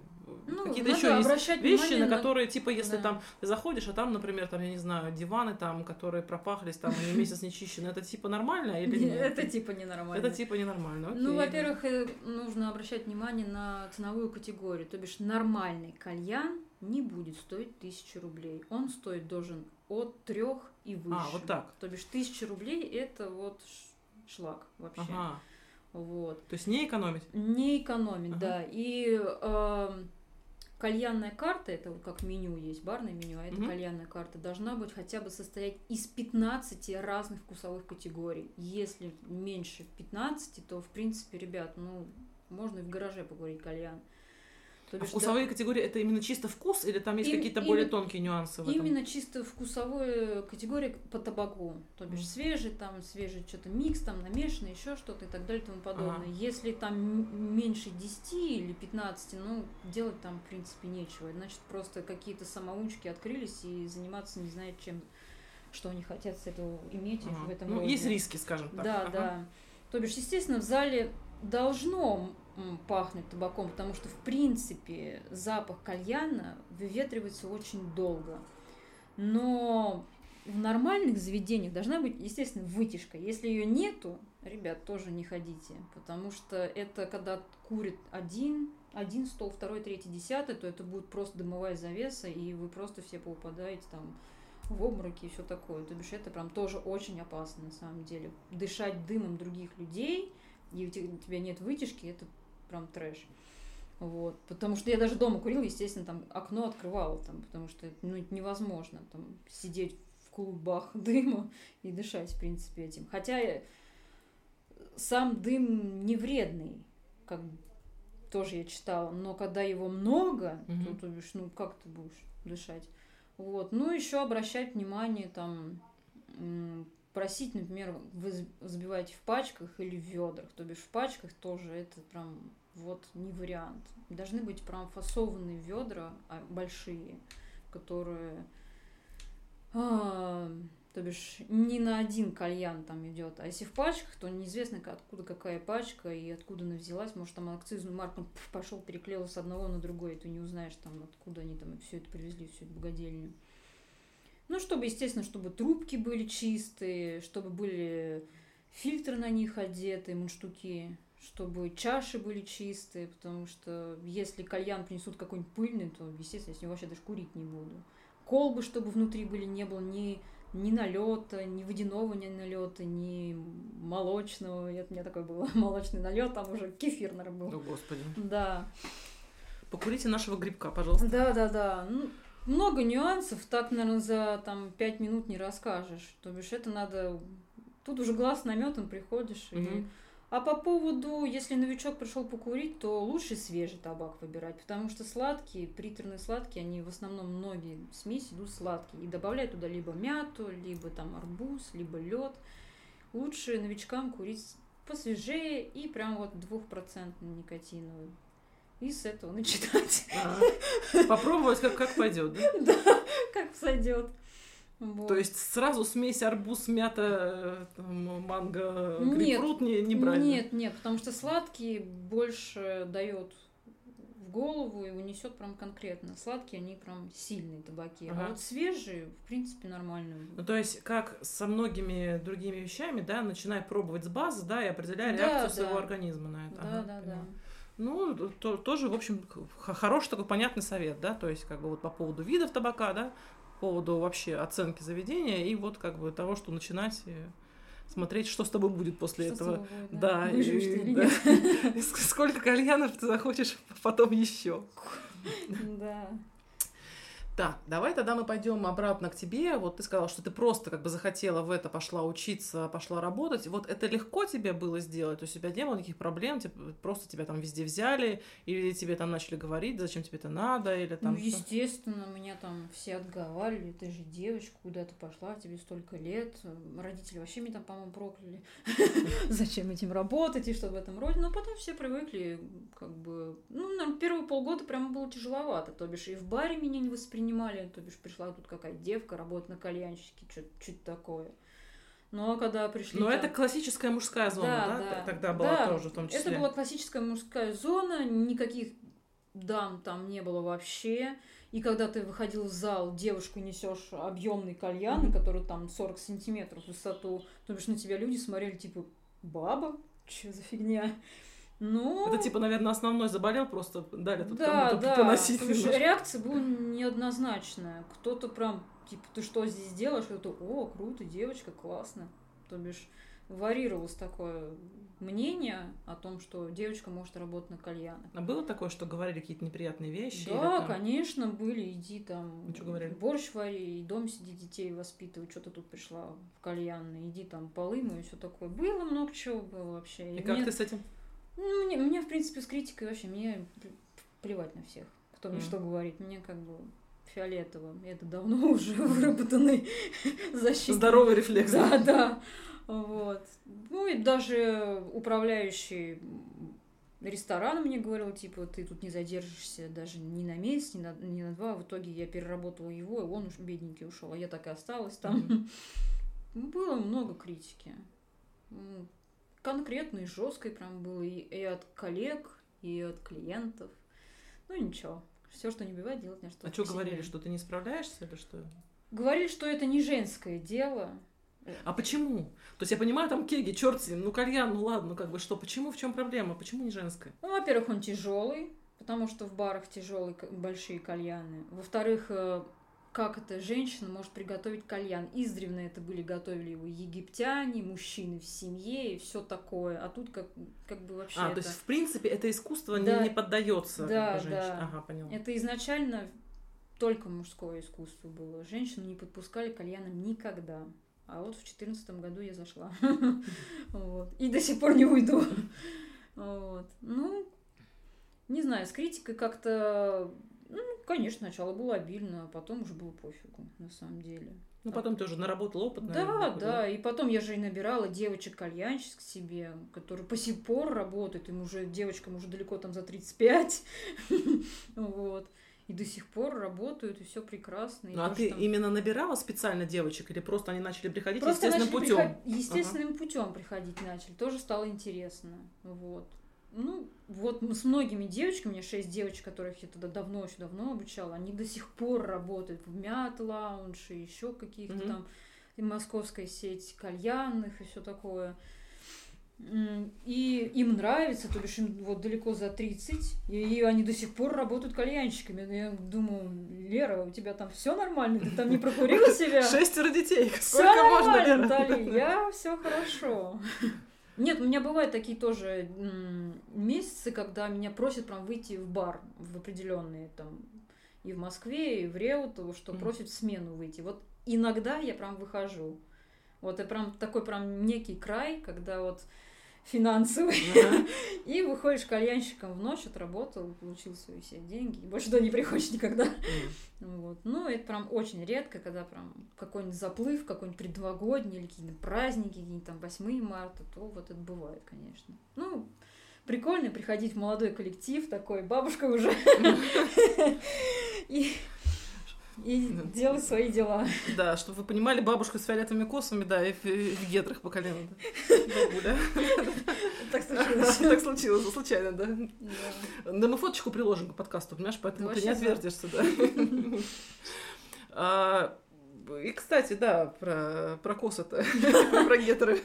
Ну, какие-то надо еще есть вещи, на на- которые, типа, если Да. там ты заходишь, а там, например, там, я не знаю, диваны там, которые пропахлись, там, они месяц не чищены, это типа нормально или нет? Это типа ненормально. Это типа ненормально. Ну, во-первых, э, нужно обращать внимание на ценовую категорию. То бишь, нормальный кальян не будет стоить тысячу рублей. Он стоит должен от трех и выше. А, вот так. То бишь, тысяча рублей это вот шлак вообще. Ага, Вот. то есть не экономить. Не экономить, Ага. да. И эм, кальянная карта, это вот как меню есть, барное меню, а это Мгм. кальянная карта, должна быть хотя бы состоять из 15 разных вкусовых категорий. Если меньше 15, то, в принципе, ребят, ну, можно и в гараже покурить кальян. А бишь, да, вкусовые категории это именно чисто вкус или там есть Им- какие-то более тонкие нюансы в этом? Именно чисто вкусовые категории по табаку. То бишь Мгм. свежий, там свежий что-то микс, там намешанный, еще что-то и так далее и тому подобное. Ага. Если там меньше 10 или 15, ну, делать там, в принципе, нечего. Значит, просто какие-то самоучки открылись и заниматься не знает чем что они хотят с этого иметь Ага. в этом Ну, роде. есть риски, скажем так. Да, Ага. да. То бишь, естественно, в зале должно пахнуть табаком, потому что, в принципе, запах кальяна выветривается очень долго. Но в нормальных заведениях должна быть, естественно, вытяжка. Если ее нету, ребят, тоже не ходите, потому что это когда курит один, один стол, второй, третий, десятый, то это будет просто дымовая завеса, и вы просто все поупадаете там в обмороки и все такое. То бишь это прям тоже очень опасно на самом деле. Дышать дымом других людей, и у те- у тебя нет вытяжки, это прям трэш. Вот. Потому что я даже дома курила, естественно, там окно открывала, там, потому что ну, невозможно там, сидеть в клубах *laughs* дыма и дышать, в принципе, этим. Хотя э, сам дым не вредный, как тоже я читала, но когда его много, Мгм. то, то бишь, ну как ты будешь дышать? Вот. Ну, еще обращать внимание там, просить, например, вы забиваете в пачках или в ведрах. То бишь в пачках тоже это прям вот не вариант. Должны быть прям фасованные ведра а, большие, которые а, то бишь не на один кальян там идет, а если в пачках, то неизвестно откуда какая пачка и откуда она взялась, может там акцизную марку пошел переклеил с одного на другой, и ты не узнаешь там откуда они там все это привезли, всю эту богадельню. Ну, чтобы, естественно, чтобы трубки были чистые, чтобы были фильтры на них одеты, мундштуки, чтобы чаши были чистые, потому что если кальян принесут какой-нибудь пыльный, то, естественно, я с него вообще даже курить не буду. Колбы, чтобы внутри были, не было ни, ни налета, ни водяного ни налета, ни молочного. Это у меня такое было. *laughs* Молочный налет, там уже кефир, наверное, был. О, господи. Да. Покурите нашего грибка, пожалуйста. Да, да, да. Ну, много нюансов, так, наверное, за там пять минут не расскажешь. То бишь, это надо. Тут уже глаз наметан, приходишь. и- Мгм. А по поводу, если новичок пришел покурить, то лучше свежий табак выбирать, потому что сладкие, приторные сладкие, они в основном многие смеси идут сладкие. И добавляют туда либо мяту, либо там арбуз, либо лед. Лучше новичкам курить посвежее и прям вот двухпроцентную никотиновую. И с этого начинать. Попробовать, как, как пойдет, *laughs* да? Как сойдет. То есть сразу смесь арбуз, мята, там, манго, Нет. грейпфрут не, не брать? да? Нет, нет, потому что сладкий больше дает в голову и унесет прям конкретно. Сладкие, они прям сильные табаки. Ага. А вот свежие, в принципе, нормальные. Ну, то есть, как со многими другими вещами, да, начинай пробовать с базы, да, и определяй Да, реакцию да. своего организма на это. Да, Ага, да, да. Ну, то- тоже, в общем, хороший такой понятный совет, да, то есть, как бы вот по поводу видов табака, да, по поводу вообще оценки заведения и вот как бы того, что начинать и смотреть, что с тобой будет после Что этого. тобой Да, Выживешь и- да. *laughs* И ск- Сколько кальянов ты захочешь потом еще. *laughs* Да. Так, давай тогда мы пойдем обратно к тебе. Вот ты сказала, что ты просто как бы захотела в это, пошла учиться, пошла работать. Вот это легко тебе было сделать? У тебя не было никаких проблем? Типа, просто тебя там везде взяли? Или тебе там начали говорить, зачем тебе это надо? Или там... Ну, естественно, меня там все отговаривали, ты же девочка, куда ты пошла, тебе столько лет. Родители вообще меня там, по-моему, прокляли. *laughs* Зачем этим работать и что в этом роде. Но потом все привыкли, как бы... Ну, наверное, первые полгода прямо было тяжеловато. То бишь и в баре меня не воспринимали, то бишь пришла тут какая-то девка, работает на кальянщике, что-то такое. Ну, а когда пришли... Но там- это классическая мужская зона, да? Т- Тогда была Да, тоже в том числе. Это была классическая мужская зона, никаких дам там не было вообще. И когда ты выходил в зал, девушку несешь объемный кальян, Мгм. который там 40 сантиметров в высоту, то бишь на тебя люди смотрели типа баба, что за фигня? Ну, Это типа, наверное, основной заболел, просто дали тут да, кому-то да. поносить реакция была неоднозначная. Кто-то прям, типа, ты что здесь делаешь? Кто-то, о, круто, девочка, классно. То бишь варьировалось такое мнение о том, что девочка может работать на кальянах. А было такое, что говорили какие-то неприятные вещи? Да, там- конечно, были. Иди там Ну, чё говорили? борщ вари, и дом сиди, детей воспитывай. Что ты тут пришла в кальянный? Иди там полы и все такое. Было много чего было вообще. И И как мне- ты с этим? Ну, мне, мне, в принципе, с критикой вообще, мне плевать на всех, кто мне Мгм. что говорит. Мне как бы фиолетово. Это давно *laughs* уже выработанный *laughs* защитный. Здоровый рефлекс. Да, да. Вот. Ну и даже управляющий ресторан мне говорил, типа, ты тут не задержишься даже ни на месяц, ни на, ни на два. В итоге я переработала его, и он уж бедненький ушел, а я так и осталась там. Было много критики. М, Конкретной, жесткой прям было и, и от коллег, и от клиентов. Ну ничего, все, что не бывает, делать не что. А что говорили, что ты не справляешься или что? Говорили, что это не женское дело. А почему? То есть я понимаю, там кеги, черт с ним, ну кальян, ну ладно, ну как бы что, почему, в чем проблема, почему не женская? Ну, во-первых, он тяжелый, потому что в барах тяжелые большие кальяны. Во-вторых, э, как это женщина может приготовить кальян? Издревно это были, готовили его египтяне, мужчины в семье и все такое. А тут как, как бы вообще А, это... то есть в принципе это искусство не- Да. не, поддается Да, да. Ага, поняла. Это изначально только мужское искусство было. Женщину не подпускали к кальянам никогда. А вот в четырнадцатом году я зашла. *laughs* Вот. И до сих пор не уйду. *laughs* Вот. Ну, не знаю, с критикой как-то... Ну, конечно, сначала было обильно, а потом уже было пофигу, на самом деле. Ну потом ты уже наработал опыт, Да, наверное, такой, да, и потом я же и набирала девочек-кальянщиц к себе, которые по сих пор работают, им уже, девочкам уже далеко там за 35, *laughs* вот, и до сих пор работают, и все прекрасно. Ну а ты именно набирала специально девочек или просто они начали приходить естественным путем? Естественным путем приходить начали, тоже стало интересно, вот. Ну, вот с многими девочками, у меня шесть девочек, которых я тогда давно, очень давно обучала, они до сих пор работают в Мят Лаунж и еще каких-то Мгм. там, и московская сеть кальянных и все такое. И им нравится, то бишь им вот далеко за 30, и они до сих пор работают кальянщиками. Ну, Я думаю, Лера, у тебя там все нормально, ты там не прокурила *laughs* себя? Шестеро детей, Все сколько можно, нормально, Лера? Натали, я все хорошо. *laughs* Нет, у меня бывают такие тоже месяцы, когда меня просят прям выйти в бар в определенные там и в Москве, и в Реутово, что Мгм. просят в смену выйти. Вот иногда я прям выхожу. Вот это прям такой прям некий край, когда вот финансовый. Ага. *laughs* И выходишь кальянщиком в ночь, отработал, получил свои все деньги, и больше туда не приходишь никогда. М. Вот. Ну, это прям очень редко, когда прям какой-нибудь заплыв, какой-нибудь предновогодний или какие-то праздники, какие-нибудь там 8 марта, то вот это бывает, конечно. Ну, прикольно приходить в молодой коллектив такой, бабушка уже, *laughs* и, и делать свои дела. Да, чтобы вы понимали, бабушка с фиолетовыми косами, да, и в, и в гетрах по колено. да. Бабуля. *laughs* Так случилось. *laughs* Так случилось, случайно, да. Да. Мы фоточку приложим к подкасту, понимаешь, поэтому ты не отвертишься, да. А, И, кстати, да, про, про косы-то, *laughs* про гетеры.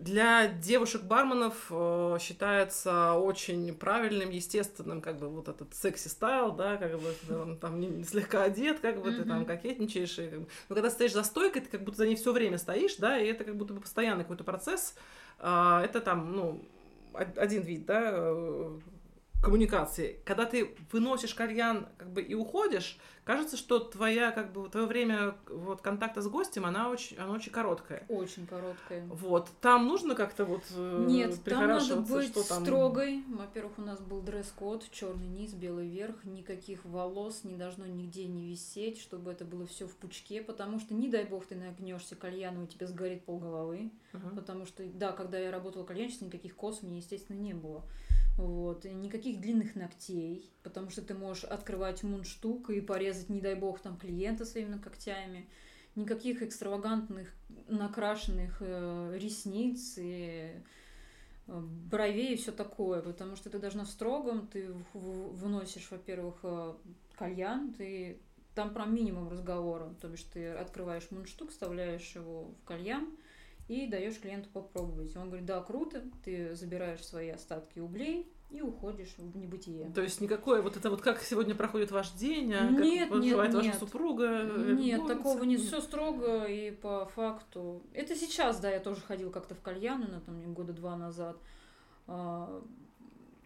Для девушек-барменов э, считается очень правильным, естественным, как бы вот этот секси-стайл, да, как бы ты он там не- слегка одет, как бы ты там кокетничаешь. и как бы- Но когда стоишь за стойкой, ты как будто за ней все время стоишь, да, и это как будто бы постоянный какой-то процесс. А, Это там, ну, од- один вид, да, э, коммуникации. Когда ты выносишь кальян как бы и уходишь, кажется, что твоя как бы твое время вот контакта с гостем, она очень, она очень короткая. Очень короткая. Вот там нужно как-то вот э, Нет, там надо быть что там. строгой. Во-первых, у нас был дресс-код, черный низ, белый верх, никаких волос не должно нигде не висеть, чтобы это было все в пучке, потому что, не дай бог, ты нагнешься кальяну, у тебя сгорит полголовы. Ага. Потому что, да, когда я работала кальянщицей, никаких кос у меня, естественно, не было. Вот. И никаких длинных ногтей, потому что ты можешь открывать мундштук и порезать, не дай бог, там клиента своими когтями. Никаких экстравагантных накрашенных э, ресниц и э, бровей и все такое, потому что ты должна в строгом, ты выносишь, во-первых, э, кальян, ты там про минимум разговора, то бишь ты открываешь мундштук, вставляешь его в кальян и даешь клиенту попробовать. Он говорит, да, круто, ты забираешь свои остатки углей и уходишь в небытие. То есть никакое вот это вот как сегодня проходит ваш день, а Нет, как нет, ваша нет. супруга? э, Нет, любовница? такого не все строго и по факту. Это сейчас, да, я тоже ходила как-то в кальяны, на там года два назад. А,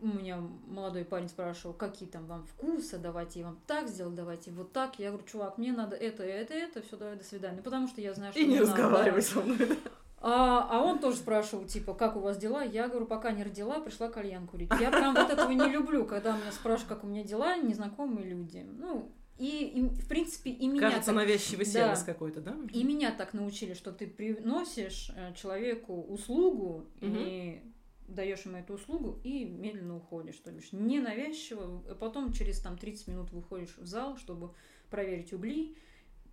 У меня молодой парень спрашивал, какие там вам вкусы, давайте я вам так сделаю, давайте вот так. Я говорю, чувак, мне надо это, это, это, все, давай, до свидания. Потому что я знаю, что И не надо, да. разговаривай со мной. да. А, а он тоже спрашивал, типа, как у вас дела? Я говорю, пока не родила, пришла кальян курить. Я прям вот этого не люблю, когда меня спрашивают, как у меня дела, незнакомые люди. Ну, и, и, в принципе, и меня Кажется, так- навязчивый Да. сервис какой-то, да? и меня так научили, что ты приносишь э, человеку услугу, и даешь им эту услугу и медленно уходишь. То бишь не навязчиво, а потом через там 30 минут выходишь в зал, чтобы проверить угли,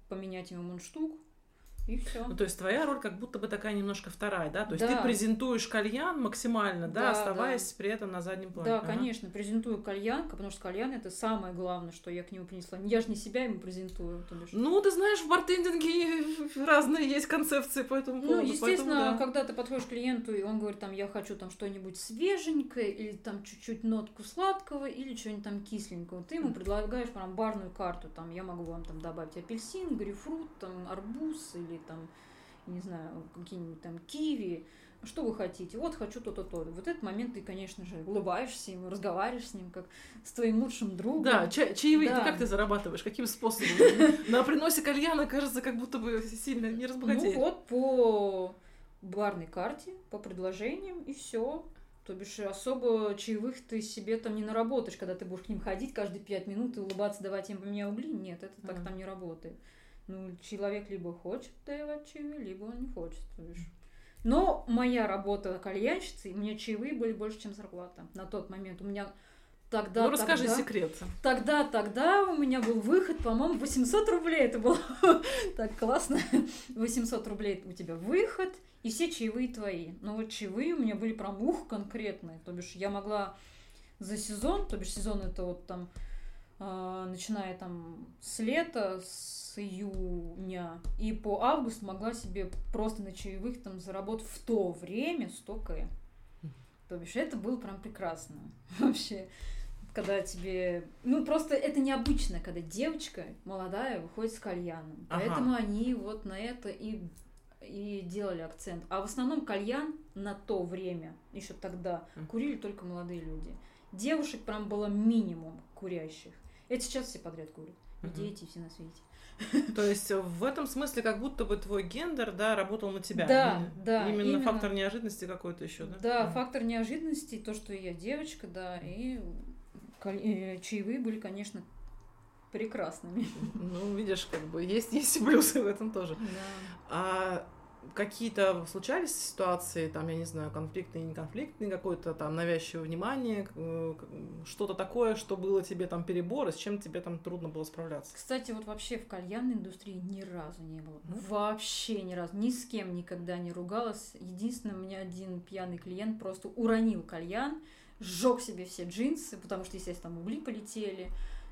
поменять ему мундштук, и все. Ну, то есть твоя роль как будто бы такая немножко вторая, да? То есть Да. ты презентуешь кальян максимально, да, Да, оставаясь при этом на заднем плане. Да, Ага. конечно, презентую кальян, потому что кальян это самое главное, что я к нему принесла. Я же не себя ему презентую, то бишь. Ну, ты знаешь, в бартендинге разные есть концепции по этому поводу. Ну, естественно, поэтому да. когда ты подходишь к клиенту, и он говорит, там, я хочу там что-нибудь свеженькое, или там чуть-чуть нотку сладкого, или что-нибудь там кисленького, ты ему предлагаешь прям барную карту, там, я могу вам там добавить апельсин, грейпфрут, там, арбуз, или там, не знаю, какие-нибудь там киви, что вы хотите? Вот хочу то-то, то. В этот момент ты, конечно же, улыбаешься ему, разговариваешь с ним, как с твоим лучшим другом. Да, ча- чаевые Да. как ты зарабатываешь? Каким способом? *laughs* На приносе кальяна, кажется, как будто бы сильно не Ну разбогатеешь. вот по барной карте, по предложениям и все. То бишь особо чаевых ты себе там не наработаешь, когда ты будешь к ним ходить каждые пять минут и улыбаться, давать им поменяй угли. Нет, это так там не работает. Ну, человек либо хочет давать чаевые, либо он не хочет. То бишь. Но моя работа кальянщицей, у меня чаевые были больше, чем зарплата на тот момент. У меня тогда, Ну, расскажи тогда- секрет. Тогда, тогда у меня был выход, по-моему, 800 рублей. Это было *laughs* так классно. 800 рублей у тебя выход, и все чаевые твои. Но вот чаевые у меня были прям ух конкретные. То бишь я могла за сезон, то бишь сезон это вот там, начиная там с лета, с июня и по август могла себе просто на чаевых там заработать в то время 100 к. То бишь это было прям прекрасно *laughs* вообще когда тебе... Ну, просто это необычно, когда девочка молодая выходит с кальяном. Ага. Поэтому они вот на это и, и делали акцент. А в основном кальян на то время, еще тогда, курили только молодые люди. Девушек прям было минимум курящих. Это сейчас все подряд курят. И Мгм. дети, и все на свете. То есть э, в этом смысле как будто бы твой гендер, да, работал на тебя. Да, Именно- да, Именно, именно. фактор неожиданности какой-то еще, да? Да, Мгм. фактор неожиданности, то, что я девочка, да, и э, чаевые были, конечно, прекрасными. Ну, видишь, как бы есть, есть и плюсы в этом тоже. Да. А какие-то случались ситуации, там, я не знаю, конфликтные, не конфликтные, какое-то там навязчивое внимание, э, что-то такое, что было тебе там перебор, и с чем тебе там трудно было справляться? Кстати, вот вообще в кальянной индустрии ни разу не было. Ну. Вообще ни разу. Ни с кем никогда не ругалась. Единственное, у меня один пьяный клиент просто уронил кальян, сжег себе все джинсы, потому что, естественно, там угли полетели.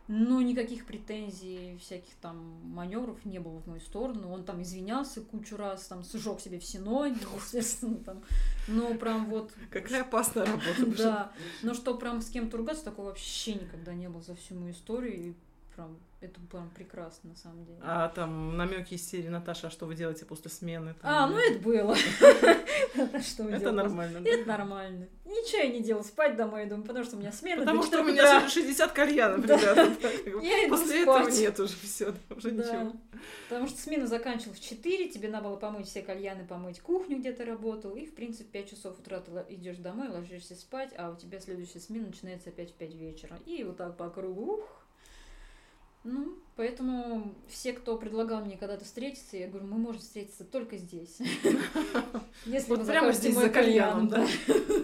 Но никаких претензий, всяких там маневров не было в мою сторону. Он там извинялся кучу раз, там сжег себе все ноги, естественно, там. Но прям вот Какая опасная работа. да, но что прям с кем-то ругаться, такого вообще никогда не было за всю мою историю. И прям это прям прекрасно, на самом деле. А там намеки из серии Наташа, а что вы делаете после смены? там, А, ну это было. *laughs* Это нормально. Это нормально. Ничего я не делала, спать домой иду, потому что у меня смена. Потому что у 4 меня утра. 60 кальянов, *laughs* ребята. После этого нет уже все, уже ничего. Потому что смена заканчивалась в 4, тебе надо было помыть все кальяны, помыть кухню, где ты работал, и, в принципе, в 5 часов утра ты идешь домой, ложишься спать, а у тебя следующая смена начинается опять в 5 вечера. И вот так по кругу. Ух. Ну, поэтому все, кто предлагал мне когда-то встретиться, я говорю, мы можем встретиться только здесь. *laughs* Если Вот прямо здесь за кальяном, кальян, да.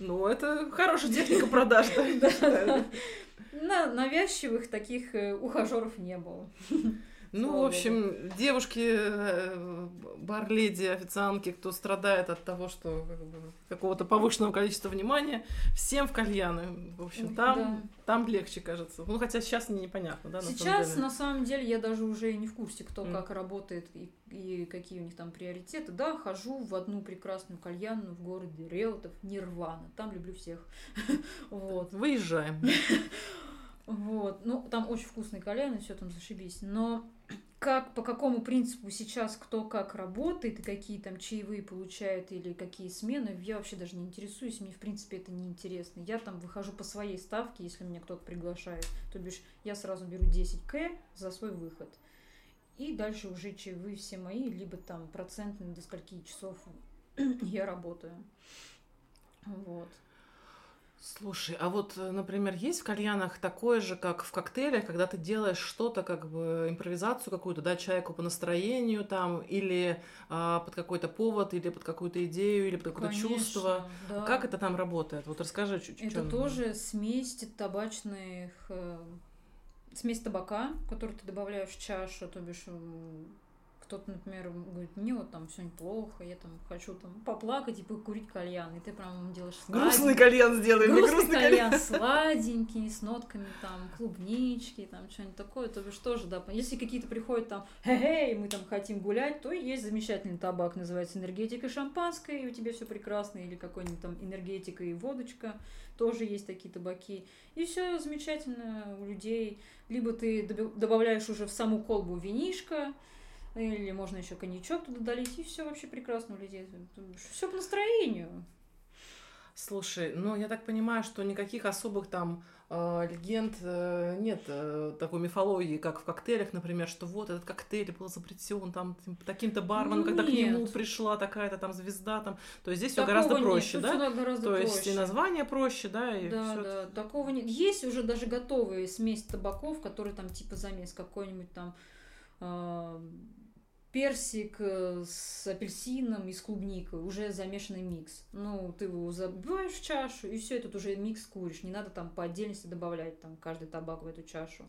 Ну, это хорошая техника продаж, да, *laughs* навязчивых таких э, ухажеров не было. Ну, Слава в общем, девушки, э, бар-леди, официантки, кто страдает от того, что как бы, какого-то повышенного количества внимания, всем в кальяны. В общем, там, Да. там легче, кажется. Ну, хотя сейчас непонятно, да, на самом Сейчас, деле. на самом деле, я даже уже и не в курсе, кто Мгм. как работает и, и какие у них там приоритеты. Да, хожу в одну прекрасную кальянную в городе Реутов, Нирвана. Там люблю всех. *laughs* Вот. Выезжаем. *laughs* Вот. Ну, там очень вкусный кальян, и все там зашибись. Но как, по какому принципу сейчас кто как работает, и какие там чаевые получают, или какие смены, я вообще даже не интересуюсь, мне, в принципе, это не интересно. Я там выхожу по своей ставке, если меня кто-то приглашает. То бишь, я сразу беру 10к за свой выход. И дальше уже чаевые все мои, либо там процентные до скольки часов *clears throat* я работаю. Вот. Слушай, а вот, э, например, есть в кальянах такое же, как в коктейлях, когда ты делаешь что-то, как бы импровизацию какую-то, да, человеку по настроению там, или а, под какой-то повод, или под какую-то идею, или под какое-то чувство. да. Как это там работает? Вот расскажи чуть-чуть. Это тоже смесь табачных, э, смесь табака, которую ты добавляешь в чашу, то бишь м, кто-то, например, говорит, мне вот там все неплохо, я там хочу там поплакать и покурить кальян, и ты прям делаешь Грустный сладенький- кальян сделай, мне грустный грустный кальян, кальян. сладенький, с нотками там клубнички, там что-нибудь такое, то бишь тоже, да. Если какие-то приходят там, хе-хей, мы там хотим гулять, то есть замечательный табак, называется энергетика шампанское, и у тебя все прекрасно, или какой-нибудь там энергетика и водочка, тоже есть такие табаки. И все замечательно у людей. Либо ты добавляешь уже в саму колбу винишко, или можно еще коньячок туда долить, и все вообще прекрасно у людей. Все по настроению. Слушай, ну я так понимаю, что никаких особых там э, легенд э, нет э, такой мифологии, как в коктейлях, например, что вот этот коктейль был изобретен там таким-то барменом, Ну, когда к нему нет. пришла такая-то там звезда, там, то есть здесь все гораздо нет, проще, да? гораздо То есть проще. и название проще, да, и Да, всё да, такого нет. Есть уже даже готовые смесь табаков, которые там типа замес какой-нибудь там а, персик э, с апельсином и с клубникой, уже замешанный микс. Ну, ты его забиваешь в чашу, и все, этот уже микс куришь. Не надо там по отдельности добавлять там каждый табак в эту чашу.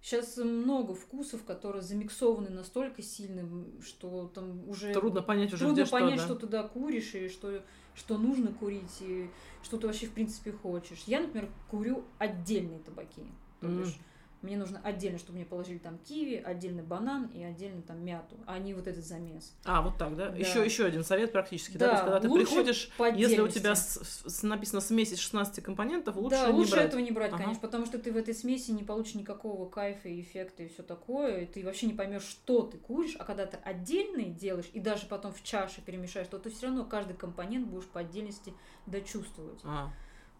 Сейчас много вкусов, которые замиксованы настолько сильно, что там уже Трудно понять уже, трудно где понять, что, что, да. туда куришь, и что, что нужно курить, и что ты вообще в принципе хочешь. Я, например, курю отдельные табаки. То бишь, мне нужно отдельно, чтобы мне положили там киви, отдельно банан и отдельно там мяту, а не вот этот замес. А, вот так, да? Да. Еще, еще один совет практически, да? Да, То есть, когда ты приходишь, если у тебя с- с- написано смесь из 16 компонентов, лучше да, не лучше брать. этого не брать, Ага. конечно, потому что ты в этой смеси не получишь никакого кайфа и эффекта и все такое, и ты вообще не поймешь, что ты куришь, а когда ты отдельные делаешь и даже потом в чаше перемешаешь, то ты все равно каждый компонент будешь по отдельности дочувствовать. А.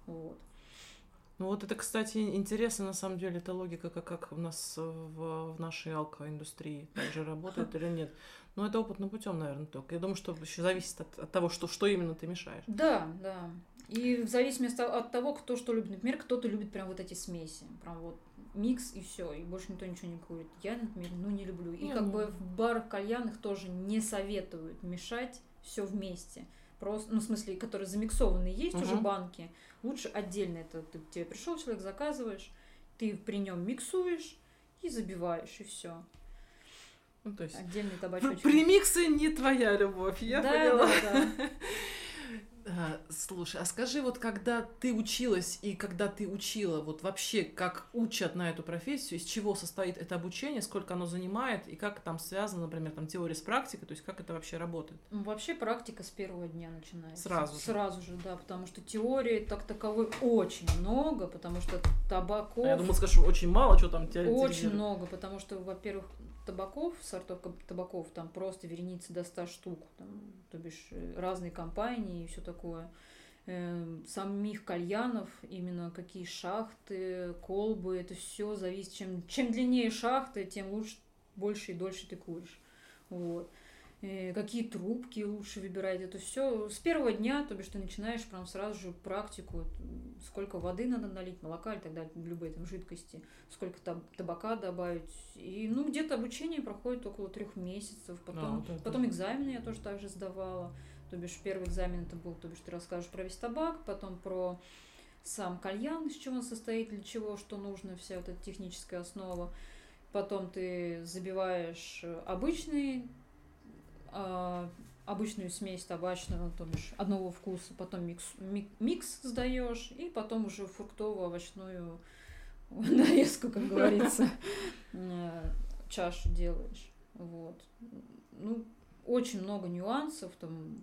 Вот. Ну вот это, кстати, интересно, на самом деле, эта логика, как, как у нас в, в нашей алкоиндустрии также работает или нет. Но это опытным путем, наверное, только. Я думаю, что еще зависит от, от того, что, что именно ты мешаешь. Да, да. И в зависимости от того, кто что любит. Например, кто-то любит прям вот эти смеси. Прям вот микс и все, и больше никто ничего не курит. Я, например, ну не люблю. И Не, как ну. бы в барах кальянных тоже не советуют мешать все вместе. Просто, ну, в смысле, которые замиксованные есть уже Мгм. банки. Лучше отдельно это ты, тебе пришел человек, заказываешь, ты при нем миксуешь и забиваешь, и все. Ну, то есть... Отдельный табачочек. Премиксы не твоя любовь, я да, поняла. да, да. *laughs* А, Слушай, а скажи, вот когда ты училась и когда ты учила, вот вообще как учат на эту профессию, из чего состоит это обучение, сколько оно занимает и как там связано, например, там теория с практикой, то есть как это вообще работает? Ну, Вообще практика с первого дня начинается. Сразу же. Сразу же, да, потому что теории так таковой очень много, потому что табаков А я думала, скажешь, очень мало, что там теоретизировать. очень много, потому что, во-первых, табаков, сортов табаков, там просто вереницы до 100 штук, там, то бишь э, разные компании и все такое. Эм, Самих кальянов, именно какие шахты, колбы, это все зависит. Чем, чем длиннее шахты, тем лучше, больше и дольше ты куришь. Вот. Какие трубки лучше выбирать, это все с первого дня, то бишь ты начинаешь прям сразу же практику, сколько воды надо налить, молока и так далее, любой там жидкости, сколько там табака добавить. И ну где-то обучение проходит около трех месяцев, потом, А, вот это. потом экзамены я тоже так же сдавала. То бишь первый экзамен это был, то бишь ты расскажешь про весь табак, потом про сам кальян, из чего он состоит, для чего, что нужно, вся вот эта техническая основа. Потом ты забиваешь обычный а, обычную смесь табачную, то бишь одного вкуса, потом микс, ми- микс сдаешь, и потом уже фруктово-овощную *laughs* нарезку, как говорится, *laughs* э, чашу делаешь. Вот. Ну, очень много нюансов, там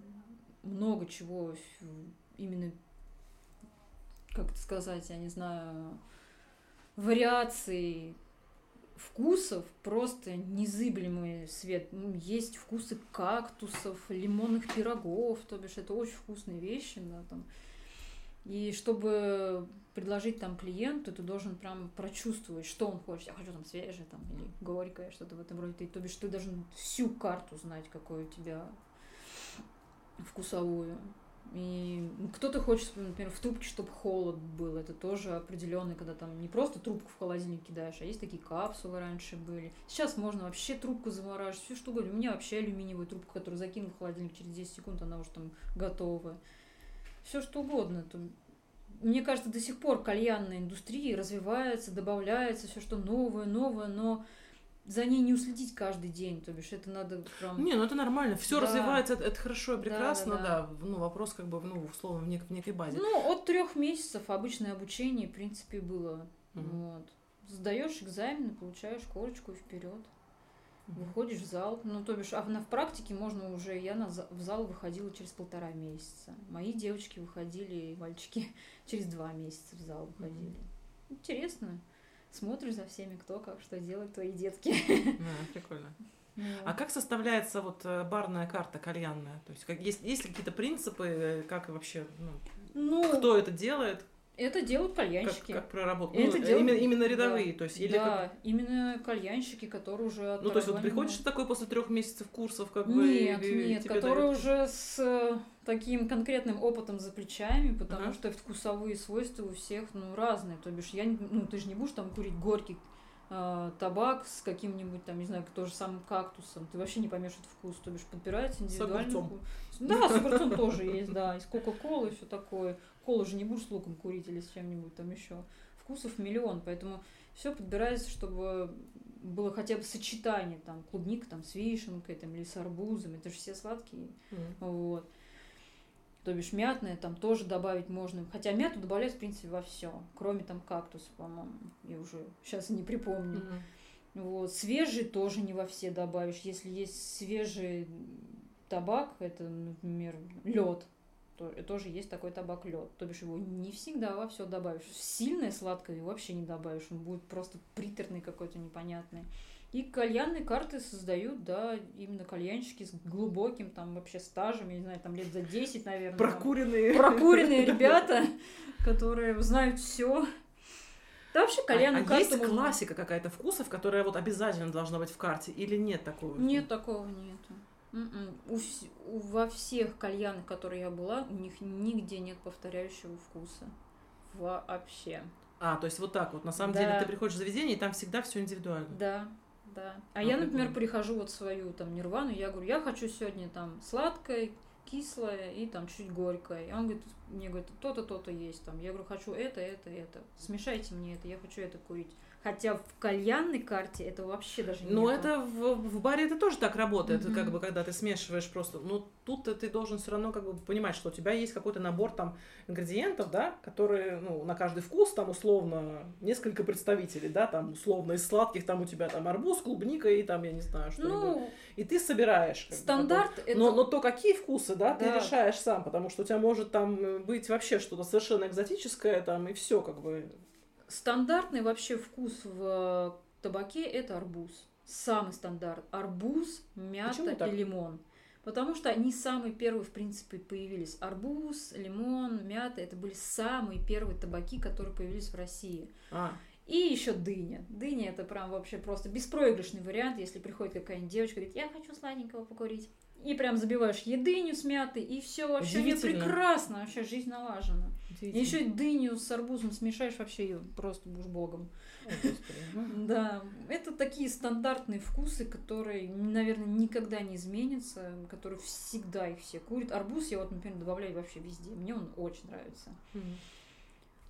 много чего именно, как это сказать, я не знаю, вариаций вкусов просто незыблемый свет. Ну, Есть вкусы кактусов, лимонных пирогов, то бишь это очень вкусные вещи, да, там. И чтобы предложить там клиенту, ты должен прям прочувствовать, что он хочет. Я хочу там свежее там, или горькое, что-то в этом роде. Ты, то бишь ты должен всю карту знать, какой у тебя вкусовую. И кто-то хочет, например, в трубке, чтобы холод был. Это тоже определенный, когда там не просто трубку в холодильник кидаешь, а есть такие капсулы раньше были. Сейчас можно вообще трубку замораживать, все что угодно. У меня вообще алюминиевая трубка, которую закинул в холодильник через 10 секунд, она уже там готова. Все что угодно. Мне кажется, до сих пор кальянная индустрия развивается, добавляется все что новое, новое, но за ней не уследить каждый день, то бишь это надо прям... Не, ну это нормально, все Да. развивается, это, это хорошо и прекрасно, да, да, да. Ну, вопрос как бы, ну, условно, в, нек- в некой базе. Ну, от трех месяцев обычное обучение, в принципе, было. Мгм. Вот. Сдаешь экзамены, получаешь корочку и вперед. Мгм. Выходишь в зал. Ну, то бишь, а на, в практике можно уже... Я на, в зал выходила через полтора месяца. Мои девочки выходили, и мальчики, *laughs* через два месяца в зал выходили. Интересно. Смотришь за всеми, кто как, что делает твои детки. *laughs* Да, прикольно. А как составляется вот э, барная карта кальянная? То есть как, есть, есть ли какие-то принципы, э, как вообще, ну, Ну, кто это делает, это делают как, кальянщики. как проработать? Это Ну, делают- именно, именно да. рядовые, то есть или как- да, именно кальянщики, которые уже Ну, то есть вот приходишь такой после трех месяцев курсов, как бы... Нет, и нет, тебе которые дают- уже с э, таким конкретным опытом за плечами, потому Ага. что вкусовые свойства у всех ну, разные. То бишь, я, ну, ты же не будешь там курить горький э, табак с каким-нибудь там, не знаю, тоже самым кактусом. Ты вообще не поймешь этот вкус. То бишь, подбирается индивидуальный огурцом. вкус. Да, с огурцом тоже есть, да. Из Кока-Колы все такое. Колу же не будешь с луком курить или с чем-нибудь там еще. Вкусов миллион, поэтому все подбирается, чтобы было хотя бы сочетание, там, клубника там, с вишенкой, там, или с арбузом, это же все сладкие, Мгм. вот. То бишь мятное там тоже добавить можно. Хотя мяту добавляют, в принципе, во все, кроме там кактуса, по-моему. Я уже сейчас не припомню. Мгм. Вот. Свежий тоже не во все добавишь. Если есть свежий табак, это, например, лед, то тоже есть такой табак лед. То бишь его не всегда во все добавишь. Сильное сладкое его вообще не добавишь. Он будет просто приторный какой-то непонятный. И кальянные карты создают, да, именно кальянщики с глубоким там вообще стажем, я не знаю, там лет за 10, наверное. там Прокуренные. прокуренные *laughs* ребята, которые знают все. Да вообще А- кальянную а карту есть можно- классика какая-то вкусов, которая вот обязательно должна быть в карте, или нет такого? Нет, такого нету. М-м. У во всех кальянах, которые я была, у них нигде нет повторяющего вкуса. Вообще. А, то есть вот так вот. На самом Да. деле ты приходишь в заведение, и там всегда все индивидуально. Да, да. А А, я, например, прикольно. прихожу вот свою там нирвану, я говорю, я хочу сегодня там сладкое, кислое и там чуть горькое. И он говорит, мне говорит, то-то, то-то есть там. Я говорю, хочу это, это, это. Смешайте мне это, я хочу это курить. Хотя в кальянной карте это вообще даже не Но это в, в баре это тоже так работает, Мгм. как бы когда ты смешиваешь просто. Ну тут ты должен все равно как бы понимать, что у тебя есть какой-то набор там ингредиентов, да, которые ну на каждый вкус там условно несколько представителей, да, там условно из сладких там у тебя там арбуз, клубника и там я не знаю что. Ну, И ты собираешь. бы, стандарт такой. это... Но, но то, какие вкусы, да, ты Да. решаешь сам, потому что у тебя может там быть вообще что-то совершенно экзотическое, там, и все, как бы. Стандартный вообще вкус в табаке это арбуз. Самый стандарт. Арбуз, мята и лимон. Потому что они самые первые, в принципе, появились. Арбуз, лимон, мята это были самые первые табаки, которые появились в России. А, И еще дыня. Дыня это прям вообще просто беспроигрышный вариант, если приходит какая-нибудь девочка и говорит, я хочу сладенького покурить. И прям забиваешь едыню с мятой, и все вообще Удивительно. прекрасно, вообще жизнь налажена. И еще дыню с арбузом смешаешь, вообще ее просто будешь богом. *laughs* Да, это такие стандартные вкусы, которые, наверное, никогда не изменятся, которые всегда их все курят. Арбуз я вот, например, добавляю вообще везде. Мне он очень нравится.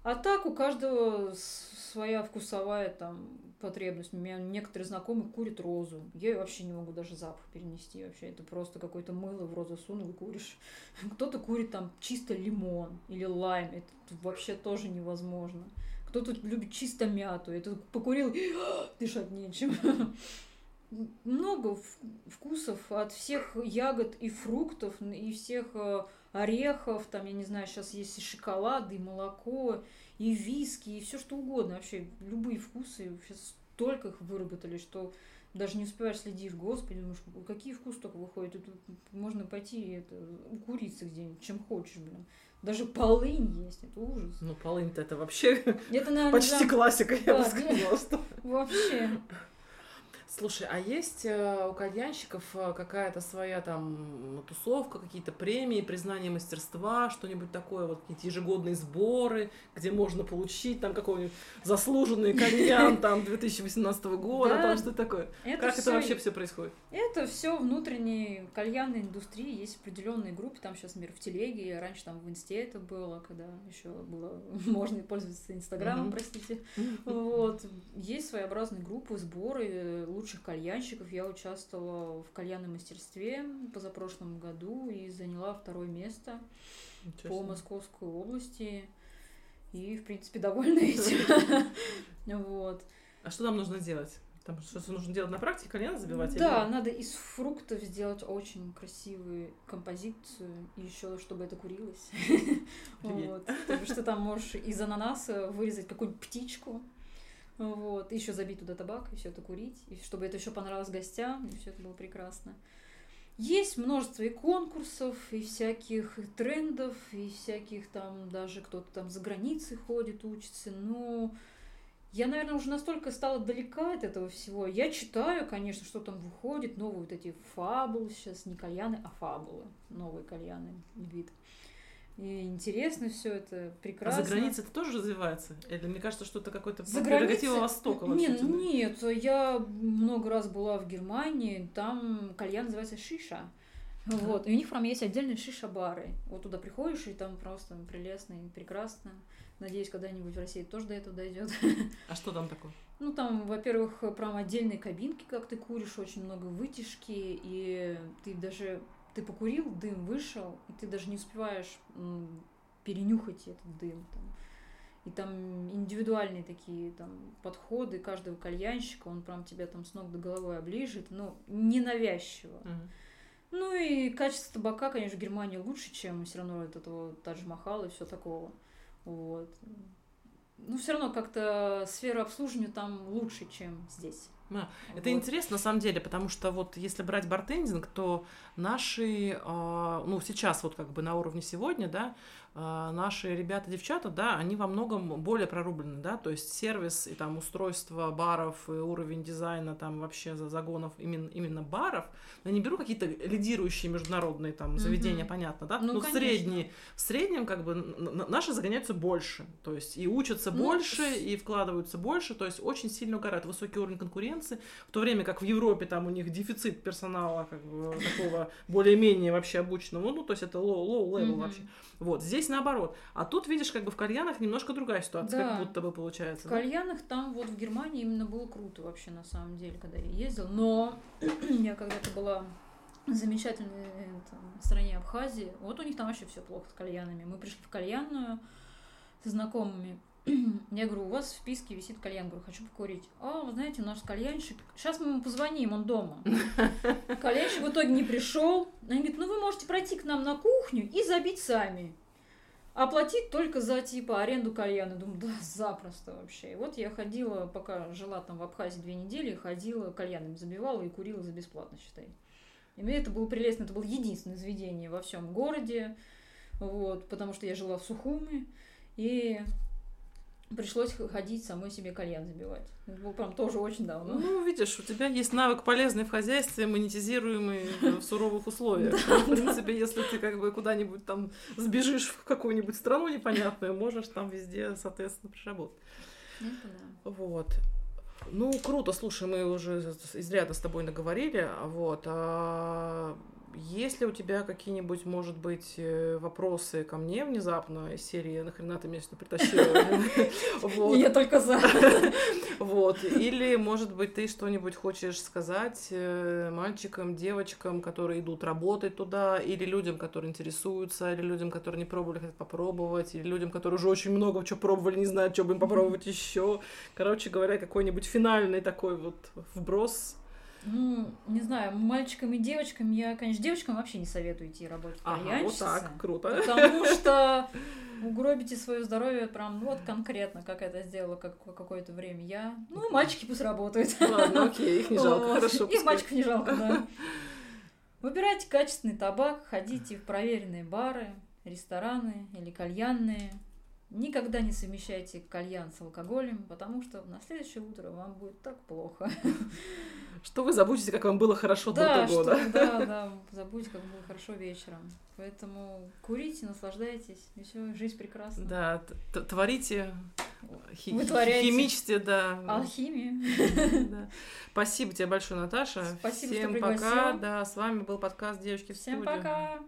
А так у каждого своя вкусовая там потребность. У меня некоторые знакомые курят розу. Я вообще не могу даже запах перенести вообще. Это просто какое-то мыло в розу сунул и куришь. *laughs* Кто-то курит там чисто лимон или лайм. Это вообще тоже невозможно. Кто-то любит чисто мяту. Это покурил, *gasps* дышать нечем. *laughs* Много вкусов от всех ягод и фруктов, и всех э, орехов, там, я не знаю, сейчас есть и шоколад, и молоко, и виски, и все что угодно. Вообще, любые вкусы, сейчас столько их выработали, что даже не успеваешь следишь, господи, думаешь, какие вкусы только выходят. Тут можно пойти и это, укуриться где-нибудь, чем хочешь, блин. Даже полынь есть, это ужас. Ну, полынь-то это вообще Это, наверное, почти классика, я бы Да, сказала. что- вообще. Слушай, а есть э, у кальянщиков э, какая-то своя там тусовка, какие-то премии, признание мастерства, что-нибудь такое, вот какие-то ежегодные сборы, где можно получить там какой-нибудь заслуженный кальян *laughs* там 2018 года, Да. там что такое? Как это вообще все происходит? Это все внутренней кальянной индустрии, есть определенные группы, там сейчас, например, в телеге, раньше там в инсте это было, когда еще было *laughs* можно пользоваться инстаграмом, простите. Вот. Есть своеобразные группы, сборы э, лучших кальянщиков. Я участвовала в кальянном мастерстве позапрошлом году и заняла второе место Ничего по. Московской области. И, в принципе, довольна этим. *laughs* Вот. А что там нужно делать? Там что-то нужно делать на практике, кальян забивать? или- Да, надо из фруктов сделать очень красивую композицию, и еще чтобы это курилось. *laughs* Вот. Потому что там можешь из ананаса вырезать какую-нибудь птичку, вот, еще забить туда табак, и все это курить, и чтобы это еще понравилось гостям, и все это было прекрасно. Есть множество и конкурсов, и всяких трендов, и всяких там, даже кто-то там за границей ходит, учится, но я, наверное, уже настолько стала далека от этого всего. Я читаю, конечно, что там выходит, новые вот эти фабулы сейчас, не кальяны, а фабулы, новые кальяны, вид. И интересно все это, А прекрасно. за границей это тоже развивается? Или мне кажется, что это какой-то За прерогатива границей- Востока Не, вообще? ну нет, я много раз была в Германии, там кальян называется шиша. Вот, и у них прям есть отдельные шиша-бары. Вот туда приходишь, и там просто прелестно и прекрасно. Надеюсь, когда-нибудь в России тоже до этого дойдет. А что там такое? Ну, там, во-первых, прям отдельные кабинки, как ты куришь, очень много вытяжки, и ты даже, ты покурил, дым вышел, и ты даже не успеваешь перенюхать этот дым. Там. И там индивидуальные такие там подходы каждого кальянщика, он прям тебя там с ног до головы оближет, ну, ненавязчиво. Мгм. Ну и качество табака, конечно, в Германии лучше, чем все равно от этого Тадж Махала и все такого. Вот. Ну, все равно как-то сфера обслуживания там лучше, чем здесь. А, Это Вот. интересно на самом деле, потому что вот если брать бартендинг, то наши, а, ну сейчас вот как бы на уровне сегодня, да, а, наши ребята-девчата, да, они во многом более прорублены, да, то есть сервис и там устройство баров, и уровень дизайна там вообще за загонов именно, именно баров, я не беру какие-то лидирующие международные там заведения, понятно, да, Ну, но конечно. средние, в среднем как бы наши загоняются больше, то есть и учатся Ну, больше, с- и вкладываются больше, то есть очень сильно угорают, высокий уровень конкуренции, в то время как в Европе там у них дефицит персонала как бы, такого более-менее вообще обученного, ну, то есть это low, low Мгм. вообще. Вот, здесь наоборот. А тут, видишь, как бы в кальянах немножко другая ситуация, Да. как будто бы получается. В да? кальянах там вот в Германии именно было круто вообще на самом деле, когда я ездила. Но *clears throat* я когда-то была в замечательной там, стране Абхазии. Вот у них там вообще все плохо с кальянами. Мы пришли в кальянную со знакомыми. *clears throat* Я говорю, у вас в списке висит кальян. Говорю, хочу покурить. А, вы знаете, наш кальянщик... Сейчас мы ему позвоним, он дома. *laughs* Кальянщик в итоге не пришел. Они говорят, ну вы можете пройти к нам на кухню и забить сами. Оплатить только за, типа, аренду кальяна. Думаю, да, запросто вообще. И вот я ходила, пока жила там в Абхазии две недели, ходила, кальянами забивала и курила за бесплатно, считай. И мне это было прелестно. Это было единственное заведение во всем городе. Вот, потому что я жила в Сухуми. И пришлось ходить самой себе кальян забивать. Это было прям тоже очень давно. Ну, видишь, у тебя есть навык полезный в хозяйстве, монетизируемый в суровых условиях. В принципе, если ты как бы куда-нибудь там сбежишь в какую-нибудь страну непонятную, можешь там везде, соответственно, приработать. Да. Вот. Ну, круто, слушай, мы уже изрядно с тобой наговорили. Вот. А есть ли у тебя какие-нибудь, может быть, э, вопросы ко мне внезапно из серии «Нахрена ты меня сюда притащила?» *laughs* Я только за. *laughs* Вот. Или, может быть, ты что-нибудь хочешь сказать э, мальчикам, девочкам, которые идут работать туда, или людям, которые интересуются, или людям, которые не пробовали, хотят попробовать, или людям, которые уже очень много чего пробовали, не знают, что бы им попробовать *laughs* еще. Короче говоря, какой-нибудь финальный такой вот вброс. Ну, не знаю, мальчикам и девочкам я, конечно, девочкам вообще не советую идти работать Ага, вот так, круто. Потому *laughs* что угробите свое здоровье прям ну, вот конкретно, как это сделала как, какое-то время я. Ну, мальчики пусть работают. Ладно, окей, их не жалко, Вот. хорошо. Их мальчиков не жалко, да. *laughs* Выбирайте качественный табак, ходите в проверенные бары, рестораны или кальянные. Никогда не совмещайте кальян с алкоголем, потому что на следующее утро вам будет так плохо. Что вы забудете, как вам было хорошо до Да, что, года. да, да, забудьте, как было хорошо вечером. Поэтому курите, наслаждайтесь, и все, жизнь прекрасна. Да, творите, хи- химичьте, да. Алхимия. *laughs* Да. Спасибо тебе большое, Наташа. Спасибо, что Всем пригласила. пока. Да, с вами был подкаст Девочки в Всем студии. пока!